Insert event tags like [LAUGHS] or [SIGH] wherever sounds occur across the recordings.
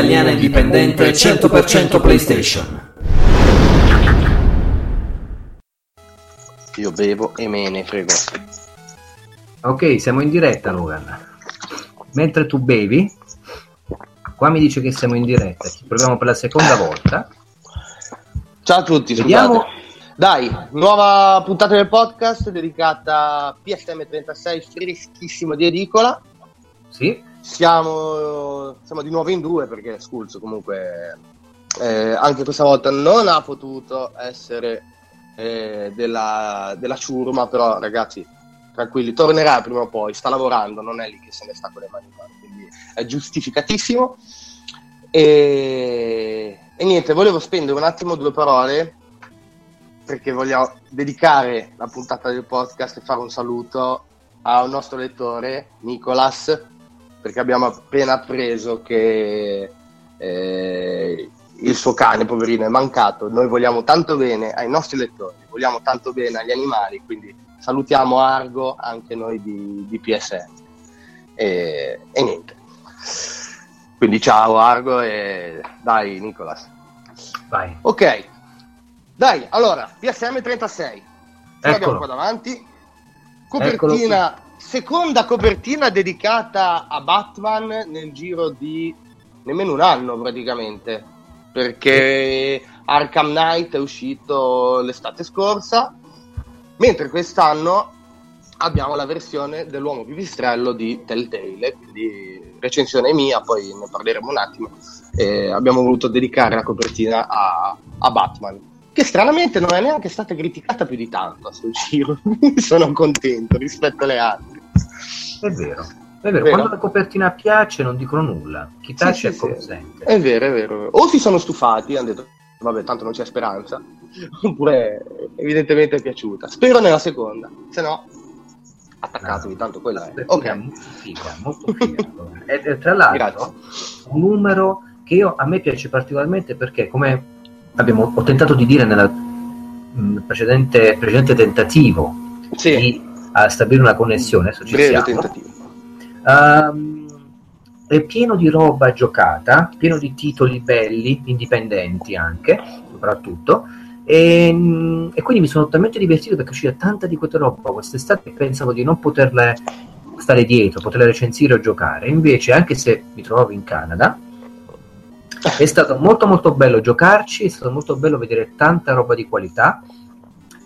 italiana indipendente 100% PlayStation. Io bevo e me ne frego. Ok, siamo in diretta, Logan. Mentre tu bevi, qua mi dice che siamo in diretta. Ci proviamo per la seconda volta. Ciao a tutti, Vediamo. scusate. Dai, nuova puntata del podcast dedicata a PSM 36, freschissimo di edicola. Sì, Siamo, siamo di nuovo in due perché Skulls comunque eh, anche questa volta non ha potuto essere eh, della, della ciurma, però ragazzi tranquilli, tornerà prima o poi, sta lavorando, non è lì che se ne sta con le mani quindi è giustificatissimo. E, e niente, volevo spendere un attimo due parole perché voglio dedicare la puntata del podcast e fare un saluto a un nostro lettore, Nicolas, perché abbiamo appena appreso che eh, il suo cane, poverino, è mancato. Noi vogliamo tanto bene ai nostri lettori, vogliamo tanto bene agli animali, quindi salutiamo Argo, anche noi di, di PSM. E, e niente. Quindi ciao Argo e dai Nicolas. vai. Ok, dai, allora, PSM 36. Ce l'abbiamo qua davanti. Copertina, seconda copertina dedicata a Batman nel giro di nemmeno un anno praticamente, perché Arkham Knight è uscito l'estate scorsa, mentre quest'anno abbiamo la versione dell'uomo pipistrello di Telltale, quindi recensione mia, poi ne parleremo un attimo. Eh, abbiamo voluto dedicare la copertina a, a Batman, che stranamente non è neanche stata criticata più di tanto a sto giro. [LAUGHS] Sono contento rispetto alle altre. È vero. È vero, Vero. quando la copertina piace non dicono nulla. Chi tace sì, sì. consente. È vero, è vero. O si sono stufati, hanno detto, vabbè, tanto non c'è speranza, [LAUGHS] oppure evidentemente è piaciuta. Spero nella seconda, se no attaccatevi, tanto quella è. Ok. Ok. Molto figa, molto figa. e, e tra l'altro, Grazie. un numero che io, a me piace particolarmente perché, come abbiamo, ho tentato di dire nel precedente, precedente tentativo Sì, di a stabilire una connessione, adesso ci breve siamo. tentativo. Ehm, è pieno di roba giocata, pieno di titoli belli, indipendenti anche, soprattutto. E, mm, e quindi mi sono talmente divertito perché è uscita tanta di questa roba quest'estate che pensavo di non poterle stare dietro, poterle recensire o giocare. Invece, anche se mi trovavo in Canada, è stato molto molto bello giocarci, è stato molto bello vedere tanta roba di qualità.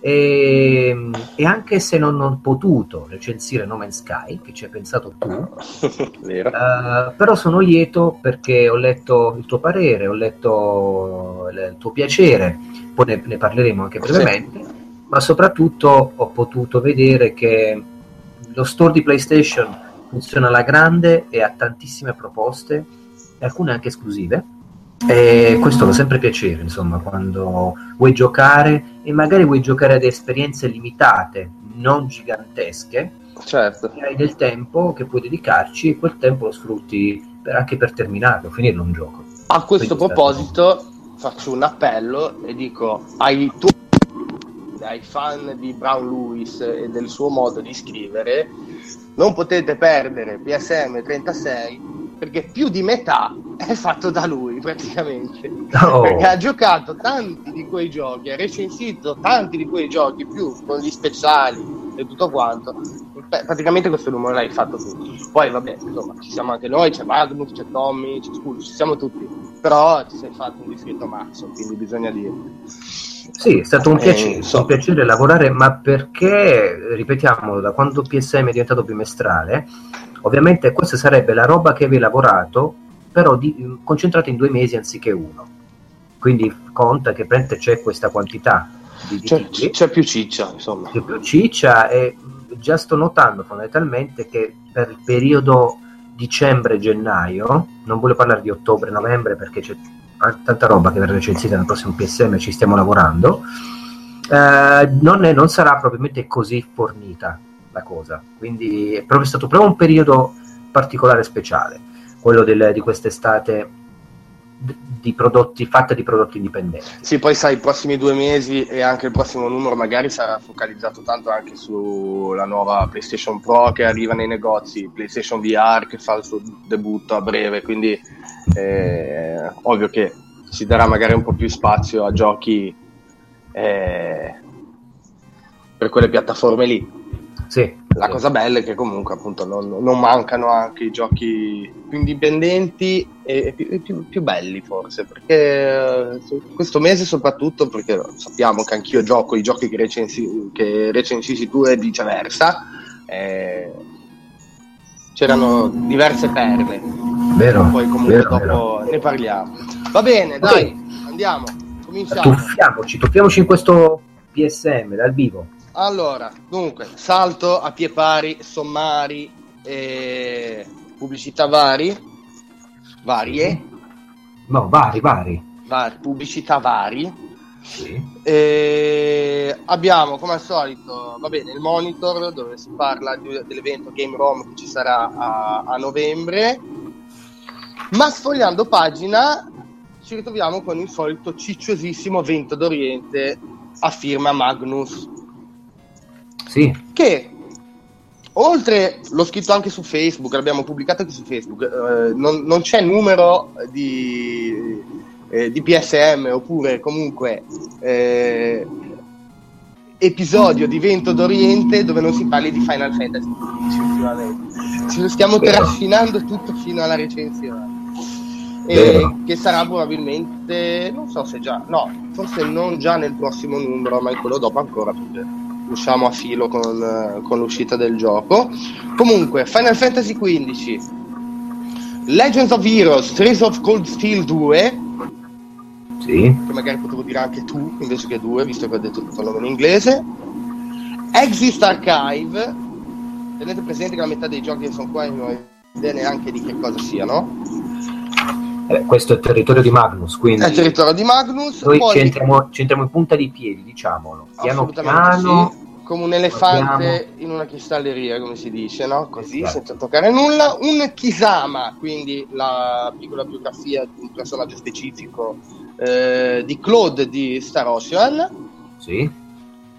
E, e anche se non ho potuto recensire No Man's Sky, che ci hai pensato tu, [LAUGHS] eh, però sono lieto perché ho letto il tuo parere, ho letto il tuo piacere, poi ne, ne parleremo anche brevemente, ma soprattutto ho potuto vedere che lo store di PlayStation funziona alla grande e ha tantissime proposte, alcune anche esclusive. E questo fa sempre piacere, insomma, quando vuoi giocare e magari vuoi giocare ad esperienze limitate, non gigantesche, Certo. hai del tempo che puoi dedicarci e quel tempo lo sfrutti per- anche per terminarlo, finirlo un gioco. A questo Quindi, proposito faccio un appello e dico ai tu ai fan di Brown Lewis e del suo modo di scrivere non potete perdere PSM 36 perché più di metà è fatto da lui praticamente. Oh. perché ha giocato tanti di quei giochi ha recensito tanti di quei giochi più con gli speciali e tutto quanto. Beh, praticamente questo numero l'hai fatto tu. Poi vabbè insomma ci siamo anche noi c'è Magnus c'è Tommy c'è Scully ci siamo tutti. Però ti sei fatto un discreto mazzo quindi bisogna dirlo Sì, è stato un Eh, piacere, so. un piacere lavorare, ma perché, ripetiamo, da quando PSM è diventato bimestrale, ovviamente questa sarebbe la roba che avevi lavorato, però di, concentrata in due mesi anziché uno. Quindi conta che praticamente c'è questa quantità di, di c'è, c'è più ciccia insomma. Di più ciccia e già sto notando fondamentalmente che per il periodo dicembre-gennaio, non voglio parlare di ottobre-novembre perché c'è tanta roba che verrà recensita nel prossimo PSM, ci stiamo lavorando, eh, non, è- non sarà probabilmente così fornita la cosa, quindi è proprio stato proprio un periodo particolare speciale, quello del- di quest'estate di prodotti, fatta di prodotti indipendenti. Sì, poi sai, i prossimi due mesi e anche il prossimo numero magari sarà focalizzato tanto anche sulla nuova PlayStation Pro che arriva nei negozi, PlayStation VR che fa il suo debutto a breve, quindi eh, ovvio che si darà magari un po' più spazio a giochi eh, per quelle piattaforme lì. Sì, la cosa bella è che comunque appunto non, non mancano anche i giochi più indipendenti e più, più, più belli forse, perché eh, questo mese soprattutto perché sappiamo che anch'io gioco i giochi che, recensi, che recensisci tu e viceversa, eh, c'erano diverse perle. Vero, Poi comunque vero, dopo vero. ne parliamo. Va bene, dai, andiamo, cominciamo. Tuffiamoci, tuffiamoci in questo PSM dal vivo. Allora, dunque, salto a pie pari, sommari, e pubblicità vari, varie, No, vari, vari. vari pubblicità vari. Sì. E abbiamo come al solito, va bene, il monitor dove si parla di- dell'evento Game Rom che ci sarà a, a novembre. Ma sfogliando pagina ci ritroviamo con il solito cicciosissimo vento d'Oriente a firma Magnus. Sì, che oltre l'ho scritto anche su Facebook, l'abbiamo pubblicato anche su Facebook, eh, non, non c'è numero di, eh, di PSM oppure comunque eh, episodio di Vento d'Oriente dove non si parli di Final Fantasy XV ultimamente. Ce lo stiamo Vero. trascinando tutto fino alla recensione. Che sarà probabilmente, non so se già, no, forse non già nel prossimo numero, ma in quello dopo ancora, perché usciamo a filo con, con l'uscita del gioco. Comunque, Final Fantasy XV, Legends of Heroes, Trace of Cold Steel 2, sì, che magari potevo dire anche tu invece che 2, visto che ho detto tutto il nome in inglese, Exist Archive, tenete presente che la metà dei giochi che sono qua non ho idea neanche di che cosa siano, Eh, questo è il territorio di Magnus, quindi è il territorio di Magnus, noi poi ci entriamo, ci entriamo in punta di piedi, diciamolo. Piano piano, sì, come un elefante in una cristalleria, come si dice, no? Così, Esatto. senza toccare nulla. Un Kisama, quindi la piccola biografia di un personaggio specifico eh, di Claude di Star Ocean. sì,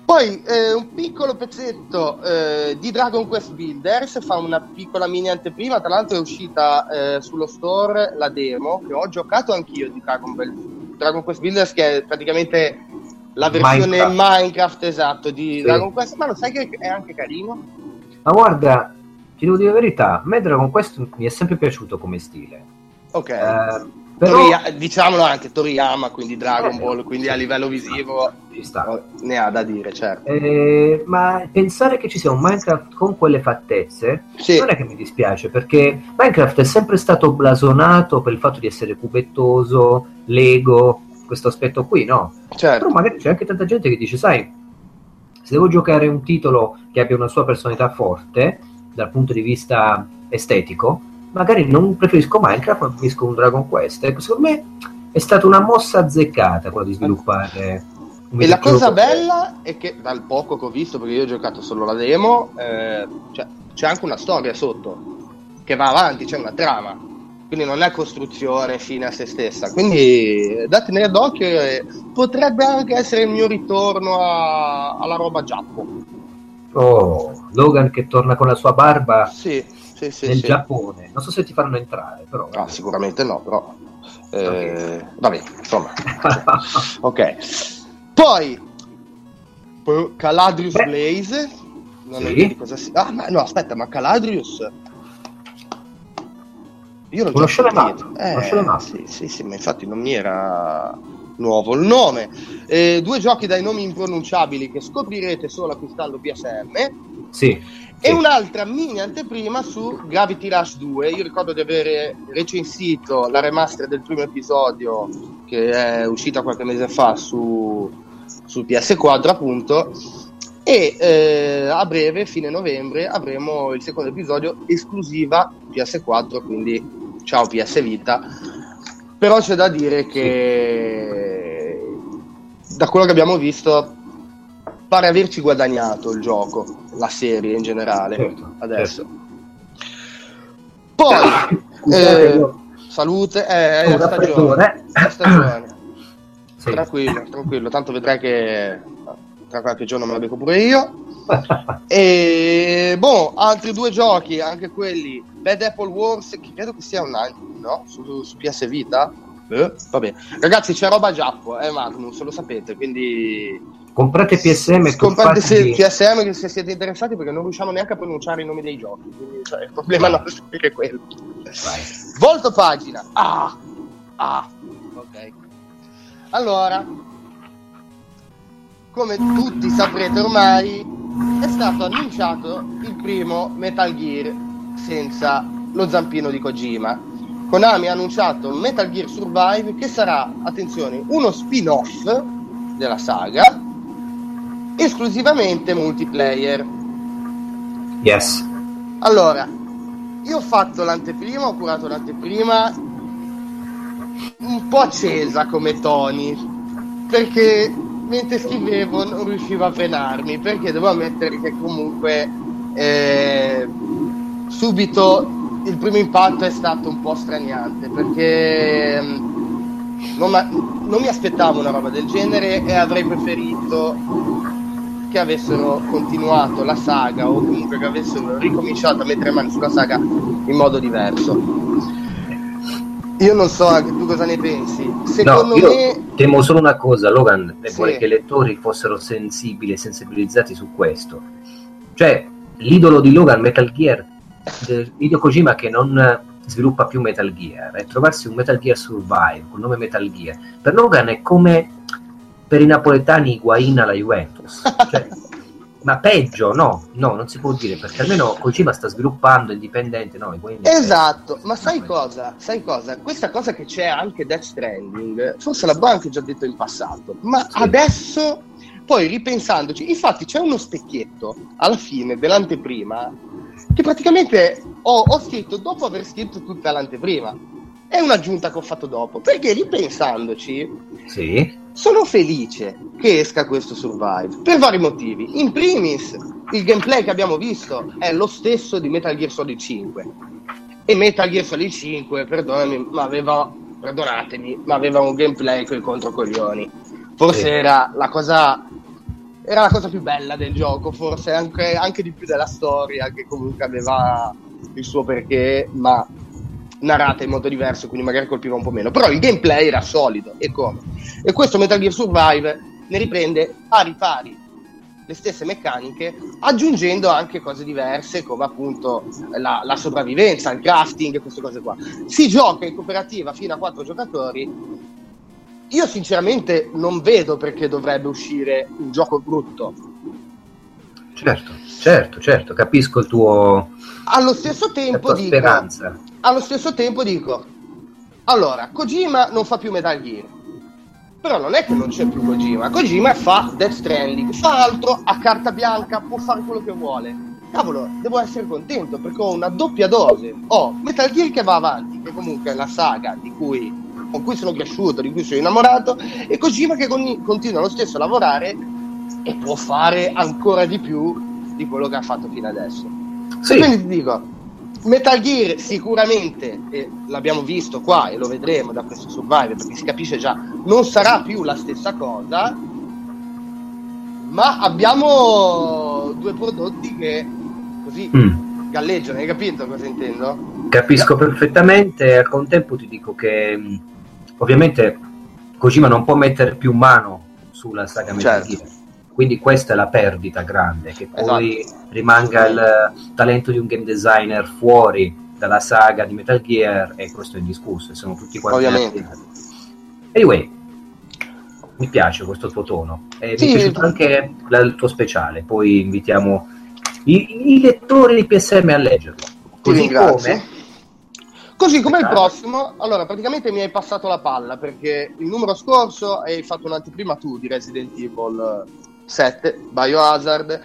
Poi eh, un piccolo pezzetto eh, di Dragon Quest Builders, fa una piccola mini anteprima, tra l'altro è uscita eh, sullo store la demo, che ho giocato anch'io di Dragon, Ball- Dragon Quest Builders, che è praticamente la versione Minecraft. Minecraft, esatto di Sì. Dragon Quest, ma lo sai che è anche carino? ma guarda, ti devo dire la verità, a me Dragon Quest mi è sempre piaciuto come stile. Ok. Eh, però Toriya- diciamolo anche Toriyama, quindi Dragon Eh, Ball, quindi a livello visivo ci sta. oh, ne ha da dire, certo. Eh, ma pensare che ci sia un Minecraft con quelle fattezze Sì. non è che mi dispiace perché Minecraft è sempre stato blasonato per il fatto di essere cubettoso, Lego, questo aspetto qui, no? Certo. Però magari c'è anche tanta gente che dice, sai, se devo giocare un titolo che abbia una sua personalità forte dal punto di vista estetico, magari non preferisco Minecraft, ma preferisco un Dragon Quest. Ecco, secondo me è stata una mossa azzeccata quella di sviluppare un E la cosa bella è che dal poco che ho visto, perché io ho giocato solo la demo, eh, cioè, c'è anche una storia sotto che va avanti, c'è una trama. Quindi non è costruzione fine a se stessa. Quindi eh, da tenere d'occhio e potrebbe anche essere il mio ritorno a- alla roba giappo. Oh, Logan che torna con la sua barba Sì, sì, sì. nel sì. Giappone. Non so se ti faranno entrare, però. Ah, sicuramente no, però. eh, Vabbè, insomma. Ok. Poi Caladrius Beh. Blaze. Non Sì. di cosa si. Ah, ma no, aspetta, ma Caladrius. Io l'ho Conosce conosce le mappe. Sì, sì, sì, ma infatti non mi era nuovo il nome. Eh, due giochi dai nomi impronunciabili che scoprirete solo acquistando PSM. Sì, E un'altra mini anteprima su Gravity Rush 2. Io ricordo di aver recensito la remaster del primo episodio che è uscita qualche mese fa su, su PS4, appunto. E eh, a breve, fine novembre, avremo il secondo episodio esclusiva PS4, quindi ciao PS Vita. Però c'è da dire che da quello che abbiamo visto pare averci guadagnato il gioco, la serie in generale, Certo, adesso. Poi, Scusate, eh, io salute, eh, è la stagione. È [COUGHS] stagione. Sì. Tranquillo, tranquillo, tanto vedrai che tra qualche giorno me la becco pure io. e boh, altri due giochi, anche quelli, Bad Apple Wars, che credo che sia un anno, no? Su, su PS Vita. Eh, vabbè. Ragazzi, c'è roba giappo, eh, Magnus, lo sapete, quindi... Comprate PSM Comprate se, PSM se siete interessati perché non riusciamo neanche a pronunciare i nomi dei giochi. Quindi, cioè, il problema non è che quello. Vai. Volto pagina. Ah! Ah! Ok. Allora, come tutti saprete ormai, è stato annunciato il primo Metal Gear senza lo zampino di Kojima. Konami ha annunciato Metal Gear Survive che sarà, attenzione, uno spin-off della saga esclusivamente multiplayer. Yes. Allora, io ho fatto l'anteprima, ho curato l'anteprima un po' accesa come Tony, perché mentre scrivevo non riuscivo a frenarmi, perché devo ammettere che comunque eh, subito il primo impatto è stato un po' straniante, perché mm, non, non mi aspettavo una roba del genere e avrei preferito che avessero continuato la saga o comunque che avessero ricominciato a mettere mani sulla saga in modo diverso. Io non so anche tu cosa ne pensi. Secondo no, me. Temo solo una cosa, Logan, sì. vorrei che i lettori fossero sensibili e sensibilizzati su questo. Cioè, l'idolo di Logan Metal Gear, Hideo Kojima che non sviluppa più Metal Gear, e trovarsi un Metal Gear Survive con nome Metal Gear, per Logan è come per i napoletani Higuain alla Juventus. Cioè, [LAUGHS] ma peggio, no, no, non si può dire perché almeno Kojima sta sviluppando indipendente, no? Esatto, ma sai cosa? Sai cosa? Questa cosa che c'è anche Death Stranding, forse l'abbiamo anche già detto in passato, ma sì. adesso, poi ripensandoci, infatti c'è uno specchietto alla fine dell'anteprima che praticamente ho, ho scritto dopo aver scritto tutta l'anteprima. È un'aggiunta che ho fatto dopo, perché ripensandoci, sì sono felice che esca questo Survive per vari motivi. In primis, il gameplay che abbiamo visto è lo stesso di Metal Gear Solid 5. E Metal Gear Solid 5, perdonami, ma aveva, perdonatemi, ma aveva un gameplay con i controcoglioni. Forse sì. era la cosa era la cosa più bella del gioco, forse anche, anche di più della storia, che comunque aveva il suo perché, ma narrata in modo diverso, quindi magari colpiva un po' meno. Però il gameplay era solido, e come? E questo Metal Gear Survive ne riprende pari pari le stesse meccaniche, aggiungendo anche cose diverse come appunto la, la sopravvivenza, il crafting, queste cose qua. Si gioca in cooperativa fino a quattro giocatori. Io sinceramente non vedo perché dovrebbe uscire un gioco brutto. Certo, certo, certo, capisco il tuo... Allo stesso tempo dico... Speranza allo stesso tempo dico, allora, Kojima non fa più Metal Gear. Però non è che non c'è più Kojima. Kojima fa Death Stranding, fa altro a carta bianca, può fare quello che vuole. Cavolo, devo essere contento perché ho una doppia dose. Ho Metal Gear che va avanti, che comunque è la saga cui, con cui sono cresciuto, di cui sono innamorato, e Kojima che con, continua lo stesso a lavorare e può fare ancora di più di quello che ha fatto fino adesso. Sì. Quindi ti dico, Metal Gear sicuramente, e l'abbiamo visto qua e lo vedremo da questo Survivor perché si capisce già, non sarà più la stessa cosa, ma abbiamo due prodotti che così mm. galleggiano, hai capito cosa intendo? Capisco perfettamente, al contempo ti dico che mm, ovviamente Kojima non può mettere più mano sulla saga Metal certo. Gear quindi questa è la perdita grande, che poi esatto. rimanga il talento di un game designer fuori dalla saga di Metal Gear e questo è indiscusso, sono tutti quanti Ovviamente. Anyway, mi piace questo tuo tono. E sì, mi è piaciuto anche la, il tuo speciale, poi invitiamo i, i lettori di PSM a leggerlo. Così come Così come il prossimo, allora praticamente mi hai passato la palla perché il numero scorso hai fatto un'anteprima tu di Resident Evil 7, Biohazard,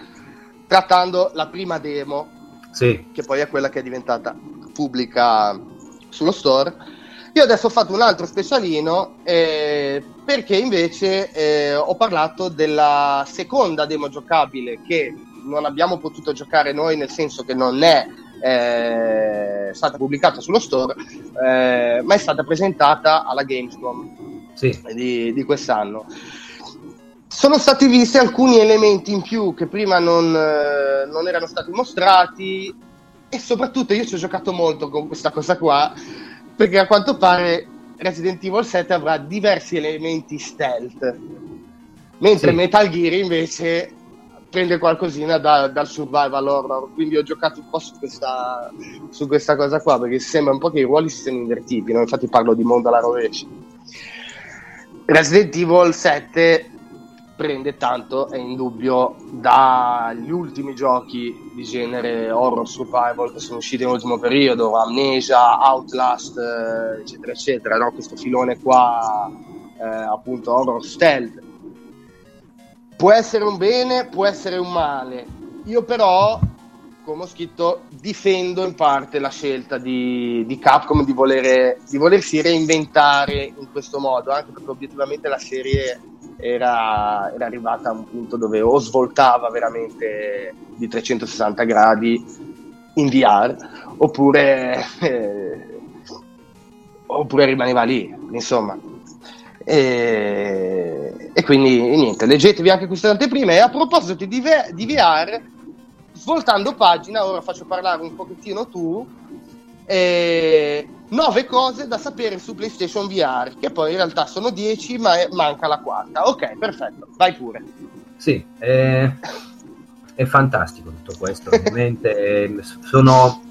trattando la prima demo, sì. che poi è quella che è diventata pubblica sullo store. Io adesso ho fatto un altro specialino eh, perché invece eh, ho parlato della seconda demo giocabile che non abbiamo potuto giocare noi, nel senso che non è è stata pubblicata sullo store, eh, ma è stata presentata alla Gamescom sì. di, di quest'anno sono stati visti alcuni elementi in più che prima non, eh, non, erano stati mostrati e soprattutto io ci ho giocato molto con questa cosa qua perché a quanto pare Resident Evil 7 avrà diversi elementi stealth mentre sì. Metal Gear invece prende qualcosina da, dal survival horror quindi ho giocato un po' su questa, su questa cosa qua perché sembra un po' che i ruoli si siano invertiti no? infatti parlo di mondo alla rovescia Resident Evil 7 prende tanto, è indubbio, dagli ultimi giochi di genere horror survival che sono usciti nell'ultimo periodo, Amnesia, Outlast, eh, eccetera, eccetera, no? questo filone qua, eh, appunto, horror stealth. Può essere un bene, può essere un male. Io però, come ho scritto, difendo in parte la scelta di, di Capcom di, volere, di volersi reinventare in questo modo, anche perché obiettivamente la serie era, era arrivata a un punto dove o svoltava veramente di 360 gradi in VR oppure, eh, oppure rimaneva lì, insomma. E, e, quindi niente, leggetevi anche queste anteprime. E a proposito di, di VR, svoltando pagina, ora faccio parlare un pochettino tu. Eh, 9 cose da sapere su PlayStation VR, che poi in realtà sono 10, ma è, manca la quarta. Ok, perfetto, vai pure. Sì, è, è fantastico tutto questo, ovviamente [LAUGHS] sono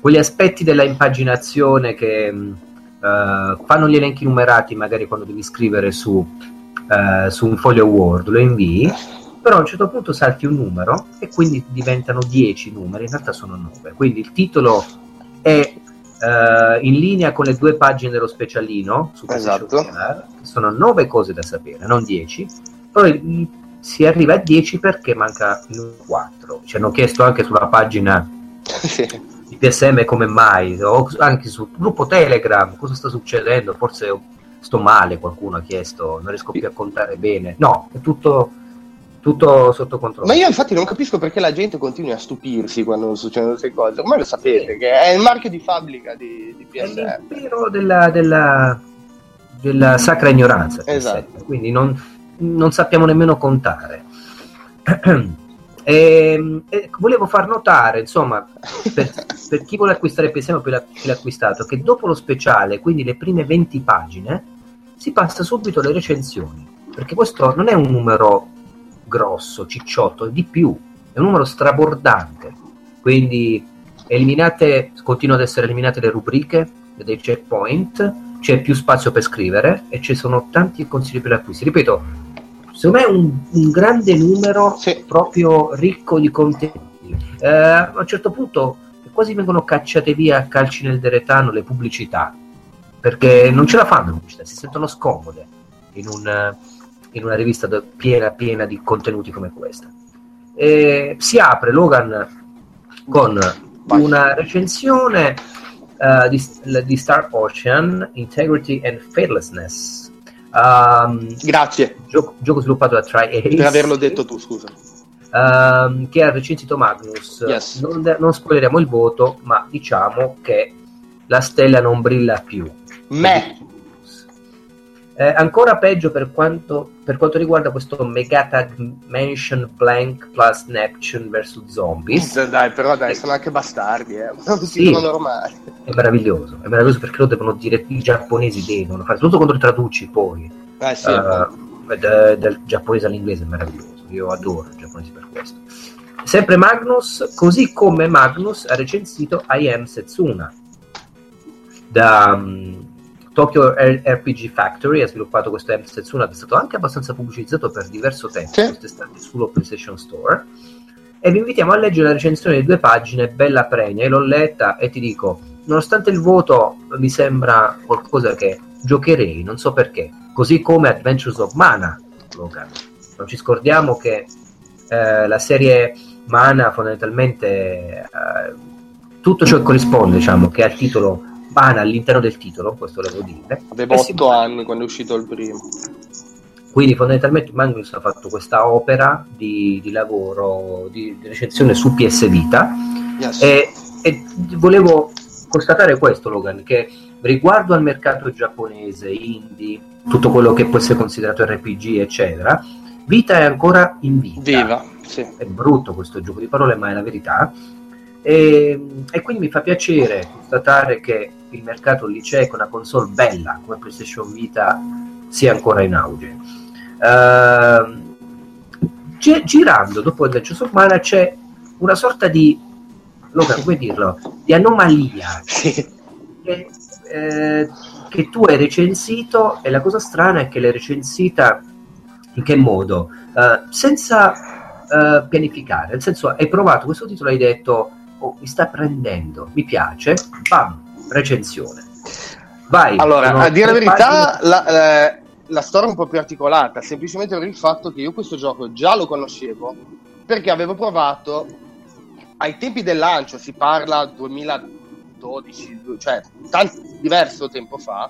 quegli aspetti della impaginazione che uh, fanno gli elenchi numerati magari quando devi scrivere su, uh, su un foglio Word, lo invii, però a un certo punto salti un numero e quindi diventano 10 numeri, in realtà sono 9, quindi il titolo è Uh, in linea con le due pagine dello specialino su esatto. Che sono nove cose da sapere, non dieci. Poi si arriva a dieci perché manca 4. Ci hanno chiesto anche sulla pagina di PSM come mai, o anche sul gruppo Telegram, cosa sta succedendo, forse sto male, qualcuno ha chiesto, non riesco più a contare bene. No, è tutto tutto sotto controllo. Ma io infatti non capisco perché la gente continui a stupirsi quando succedono queste cose. Ormai lo sapete, che è il marchio di fabbrica di, di PSR. È l'impero della, della, della sacra ignoranza. Esatto. Quindi non, non, sappiamo nemmeno contare. [CLEARS THROAT] E, e, volevo far notare, insomma, per, per chi vuole acquistare PSM o per chi l'ha acquistato, che dopo lo speciale, quindi le prime 20 pagine, si passa subito alle recensioni. Perché questo non è un numero grosso, cicciotto, di più, è un numero strabordante. Quindi eliminate, continuano ad essere eliminate le rubriche dei checkpoint, c'è più spazio per scrivere e ci sono tanti consigli per l'acquisto. Ripeto, secondo me è un, un grande numero sì. proprio ricco di contenuti. Eh, a un certo punto quasi vengono cacciate via a calci nel deretano le pubblicità perché non ce la fanno le pubblicità, si sentono scomode in un, in una rivista piena, piena di contenuti come questa. E si apre Logan con una recensione uh, di, di, Star Ocean, Integrity and Fearlessness. Um, Grazie. Gioco, gioco, sviluppato da TriAce. Per averlo detto tu, scusa. Um, che ha recensito Magnus. Yes. Non, non spoileriamo il voto, ma diciamo che la stella non brilla più. Me. Eh, ancora peggio per quanto, per quanto, riguarda questo Megatag Mansion Blank plus Neptune vs Zombies. Dai, però dai, sono anche bastardi, eh. [LAUGHS] non sì, normali. È meraviglioso, è meraviglioso perché lo devono dire, i giapponesi devono fare, soprattutto quando li traduci poi. Eh, sì, uh, dal, dal giapponese all'inglese è meraviglioso, io adoro i giapponesi per questo. Sempre Magnus, così come Magnus ha recensito I Am Setsuna da... Um, Tokyo RPG Factory ha sviluppato questo M Setsuna che è stato anche abbastanza pubblicizzato per diverso tempo sì. quest'estate sullo PlayStation Store e vi invitiamo a leggere la recensione di due pagine bella pregna, l'ho letta e ti dico nonostante il voto mi sembra qualcosa che giocherei, non so perché così come Adventures of Mana Logan. non ci scordiamo che eh, la serie Mana fondamentalmente eh, tutto ciò che corrisponde diciamo che al titolo Bana all'interno del titolo, questo devo dire. Avevo otto anni quando è uscito il primo. Quindi fondamentalmente Magnus ha fatto questa opera di, di lavoro, di, di, recensione su PS Vita yes. e e volevo constatare questo, Logan, che riguardo al mercato giapponese, indie, tutto quello che può essere considerato RPG, eccetera, Vita è ancora in vita. Viva, sì. È brutto questo gioco di parole, ma è la verità. E, e, quindi mi fa piacere constatare che il mercato lì c'è con una console bella come PlayStation Vita sia ancora in auge. Uh, gi- girando dopo il Legends of Mana c'è una sorta di Logan, come dirlo? Di anomalia che, eh, che tu hai recensito e la cosa strana è che l'hai recensita in che modo? Uh, senza uh, pianificare, nel senso hai provato questo titolo e hai detto oh, mi sta prendendo, mi piace, bam, recensione. Vai. Allora, a dire la verità, la, eh, la, storia è un po' più articolata, semplicemente per il fatto che io questo gioco già lo conoscevo perché avevo provato ai tempi del lancio, si parla 2012, cioè tanto, diverso tempo fa,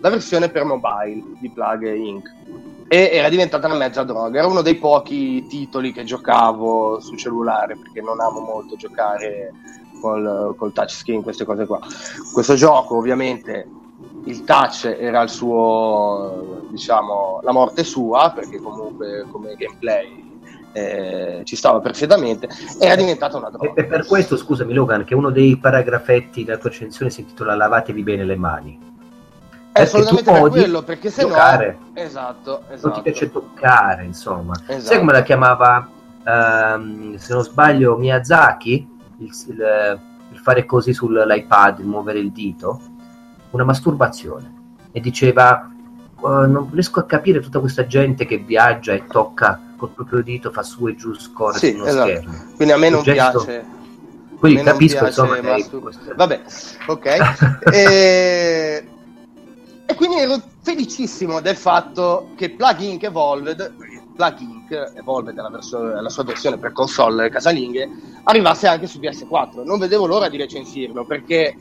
la versione per mobile di Plague Inc. E era diventata una mezza droga. Era uno dei pochi titoli che giocavo su cellulare perché non amo molto giocare col, col touchscreen, queste cose qua. Questo gioco, ovviamente, il touch era il suo, diciamo, la morte sua perché comunque come gameplay eh, ci stava perfettamente, era diventata una droga. E per questo, scusami Logan, che uno dei paragrafetti della tua recensione si intitola Lavatevi bene le mani. È assolutamente per quello, perché se giocare. no... Esatto, esatto. Non ti piace toccare, insomma. Esatto. Sai come la chiamava, um, se non sbaglio, Miyazaki? Il, il, il fare così sull'iPad, il muovere il dito? Una masturbazione. E diceva, uh, non riesco a capire tutta questa gente che viaggia e tocca col proprio dito, fa su e giù, scorre sì, su uno esatto. schermo. Quindi a me non gesto... piace quindi capisco insomma che vabbè ok [LAUGHS] e e quindi ero felicissimo del fatto che Plug Evolved, Plug Evolved la, verso- la, sua versione per console casalinghe, arrivasse anche su PS4. Non vedevo l'ora di recensirlo perché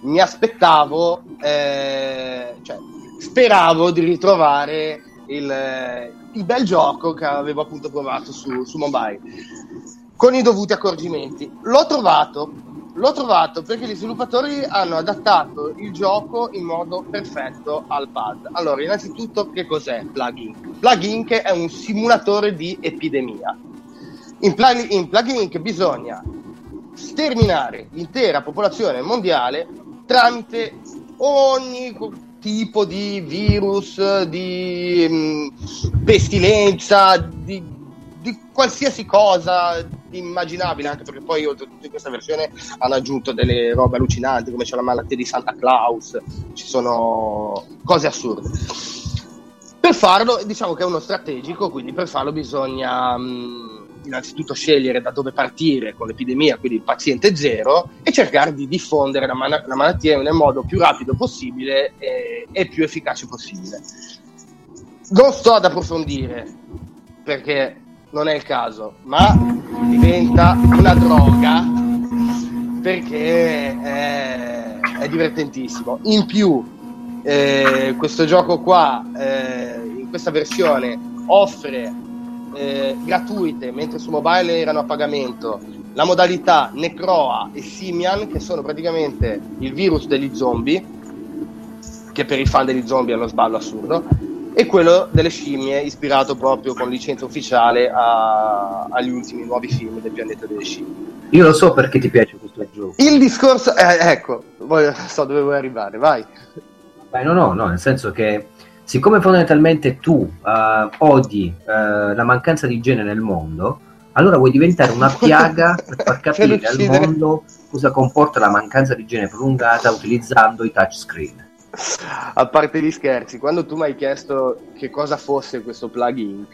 mi aspettavo, eh, cioè speravo di ritrovare il, il, bel gioco che avevo appunto provato su, su mobile con i dovuti accorgimenti. L'ho trovato, L'ho trovato perché gli sviluppatori hanno adattato il gioco in modo perfetto al pad. Allora, innanzitutto, che cos'è Plug Plugin è un simulatore di epidemia. In, Plug- in Plugin bisogna sterminare l'intera popolazione mondiale tramite ogni tipo di virus, di mh, mm, pestilenza, di di qualsiasi cosa immaginabile, anche perché poi oltretutto in questa versione hanno aggiunto delle robe allucinanti, come c'è la malattia di Santa Claus, ci sono cose assurde. Per farlo, diciamo che è uno strategico, quindi per farlo bisogna mh, innanzitutto scegliere da dove partire con l'epidemia, quindi il paziente zero, e cercare di diffondere la, man- la malattia nel modo più rapido possibile e, e più efficace possibile. Non sto ad approfondire perché non è il caso, ma diventa una droga perché è, è divertentissimo. In più, eh, questo gioco qua, eh, in questa versione, offre eh, gratuite, mentre su mobile erano a pagamento, la modalità Necroa e Simian, che sono praticamente il virus degli zombie, che per i fan degli zombie è uno sballo assurdo, e quello delle scimmie ispirato proprio con licenza ufficiale a, agli ultimi nuovi film del pianeta delle scimmie. Io lo so perché ti piace questo gioco. Il discorso, eh, ecco, voglio, [LAUGHS] so dove vuoi arrivare, vai. Beh, no, no, no, nel senso che siccome fondamentalmente tu uh, odi uh, la mancanza di igiene nel mondo, allora vuoi diventare una piaga [LAUGHS] per far capire al mondo cosa comporta la mancanza di igiene prolungata utilizzando i touchscreen a parte gli scherzi, quando tu mi hai chiesto che cosa fosse questo plugin,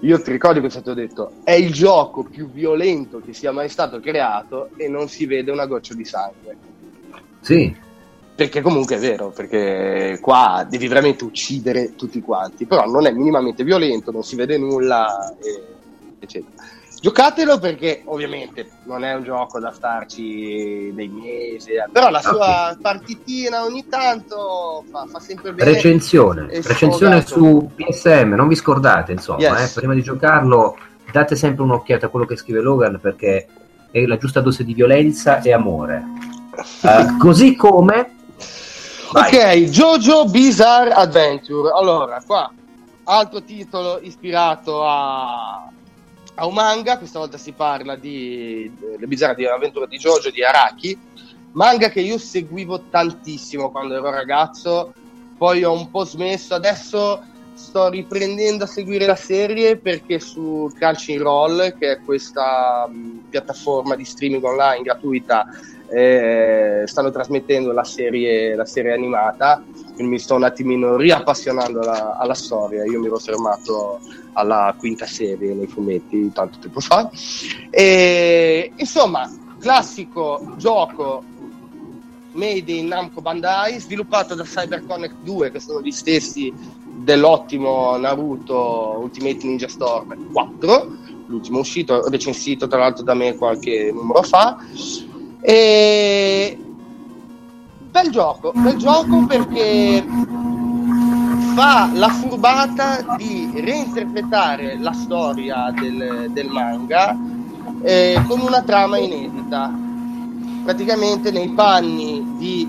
io ti ricordo che ti ho detto è il gioco più violento che sia mai stato creato e non si vede una goccia di sangue. Sì. Perché comunque è vero, perché qua devi veramente uccidere tutti quanti, però non è minimamente violento, non si vede nulla, eccetera. Giocatelo perché ovviamente non è un gioco da starci dei mesi, eh, però la sua okay. partitina ogni tanto fa, fa sempre bene. Recensione, recensione su PSM, non vi scordate insomma, yes. eh, prima di giocarlo date sempre un'occhiata a quello che scrive Logan perché e la giusta dose di violenza e amore. Uh, [LAUGHS] così come... Vai. Ok, Jojo Bizarre Adventure. Allora, qua, altro titolo ispirato a, a un manga, questa volta si parla di Le bizzarre avventure di Jojo di Araki, manga che io seguivo tantissimo quando ero ragazzo, poi ho un po' smesso, adesso sto riprendendo a seguire la serie perché su Crunchyroll, che è questa mh, piattaforma di streaming online gratuita, eh, stanno trasmettendo la serie, la serie, animata, mi sto un attimino riappassionando alla, alla, storia. Io mi ero fermato alla quinta serie nei fumetti tanto tempo fa. E, insomma, classico gioco made in Namco Bandai, sviluppato da CyberConnect 2, che sono gli stessi dell'ottimo Naruto Ultimate Ninja Storm 4, l'ultimo uscito, recensito tra l'altro da me qualche numero fa. E... Bel gioco, bel gioco perché fa la furbata di reinterpretare la storia del, del manga eh, con una trama inedita. Praticamente nei panni di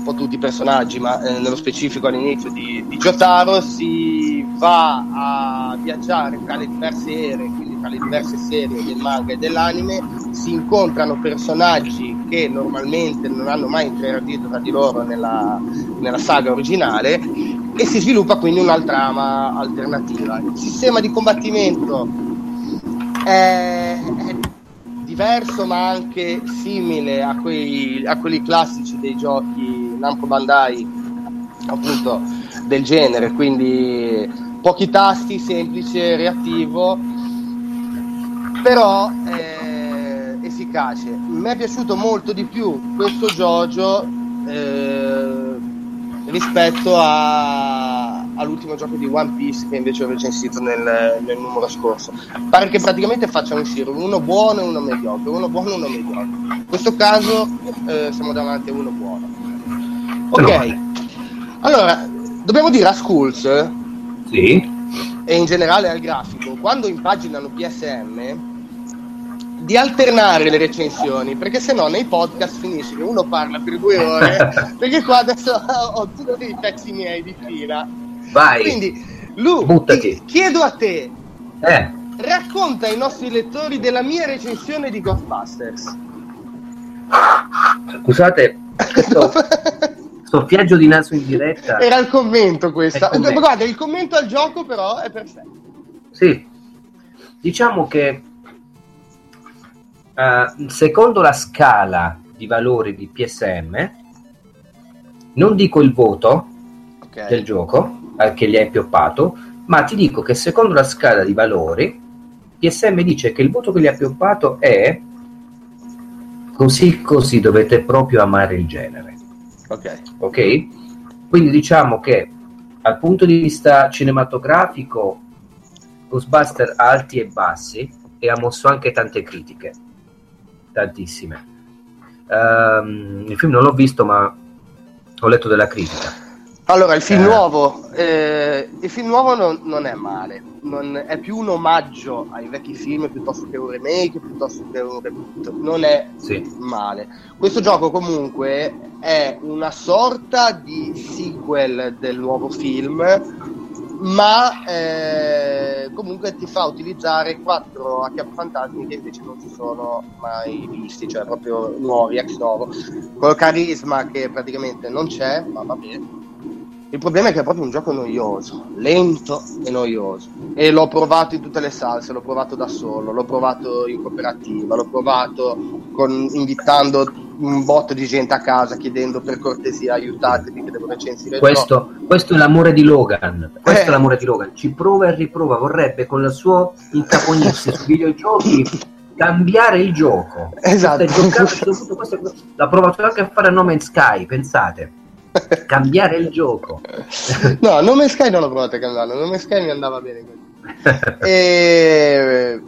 un po' tutti i personaggi, ma eh, nello specifico all'inizio di, di Jotaro si va a viaggiare tra le diverse ere, quindi tra le diverse serie del manga e dell'anime, si incontrano personaggi che normalmente non hanno mai interagito tra di loro nella, nella saga originale e si sviluppa quindi una trama alternativa. Il sistema di combattimento è, diverso ma anche simile a, quei, a quelli classici dei giochi Namco Bandai appunto del genere quindi pochi tasti semplice reattivo però eh, efficace mi è piaciuto molto di più questo Jojo eh, rispetto a, all'ultimo gioco di One Piece che invece ho recensito nel, nel numero scorso. Pare che praticamente facciano uscire uno buono e uno mediocre, uno buono e uno mediocre. In questo caso eh, siamo davanti a uno buono. Ok, allora dobbiamo dire a Schools sì. e in generale al grafico, quando impaginano PSM di alternare le recensioni, perché se no nei podcast finisce che uno parla per due ore, [LAUGHS] perché qua adesso [LAUGHS] ho tutti i pezzi miei di fila. Vai. Quindi, Lu, Buttati. chiedo a te, eh. racconta ai nostri lettori della mia recensione di Ghostbusters. Scusate, questo [LAUGHS] soffiaggio di naso in diretta. Era il commento questo. Guarda, il commento al gioco però è perfetto. Sì, diciamo che uh, secondo la scala di valori di PSM, non dico il voto okay. del gioco uh, che gli hai pioppato, ma ti dico che secondo la scala di valori, PSM dice che il voto che gli ha pioppato è così così dovete proprio amare il genere. Ok. Ok? Quindi diciamo che dal punto di vista cinematografico Ghostbuster alti e bassi e ha mosso anche tante critiche tantissime. Um, il film non l'ho visto, ma ho letto della critica. Allora, il film eh. nuovo, eh, il film nuovo non, non è male, non, è più un omaggio ai vecchi film piuttosto che un remake, piuttosto che un reboot, non è sì. male. Questo gioco comunque è una sorta di sequel del nuovo film ma eh, comunque ti fa utilizzare quattro fantasmi che invece non si sono mai visti, cioè proprio nuovi, ex novo, con carisma che praticamente non c'è, ma va bene. Il problema è che è proprio un gioco noioso, lento e noioso. E l'ho provato in tutte le salse, l'ho provato da solo, l'ho provato in cooperativa, l'ho provato con, invitando un botto di gente a casa chiedendo per cortesia aiutatemi che devo recensire questo, questo è l'amore di Logan questo eh. è l'amore di Logan. Ci prova e riprova vorrebbe con il suo incaponirsi sui videogiochi cambiare il gioco. Esatto. Giocato, questo, l'ha provato anche a fare a No Man's Sky pensate cambiare il gioco [LAUGHS] no No Man's Sky non l'ho provato a cambiare No Man's Sky mi andava bene [LAUGHS] e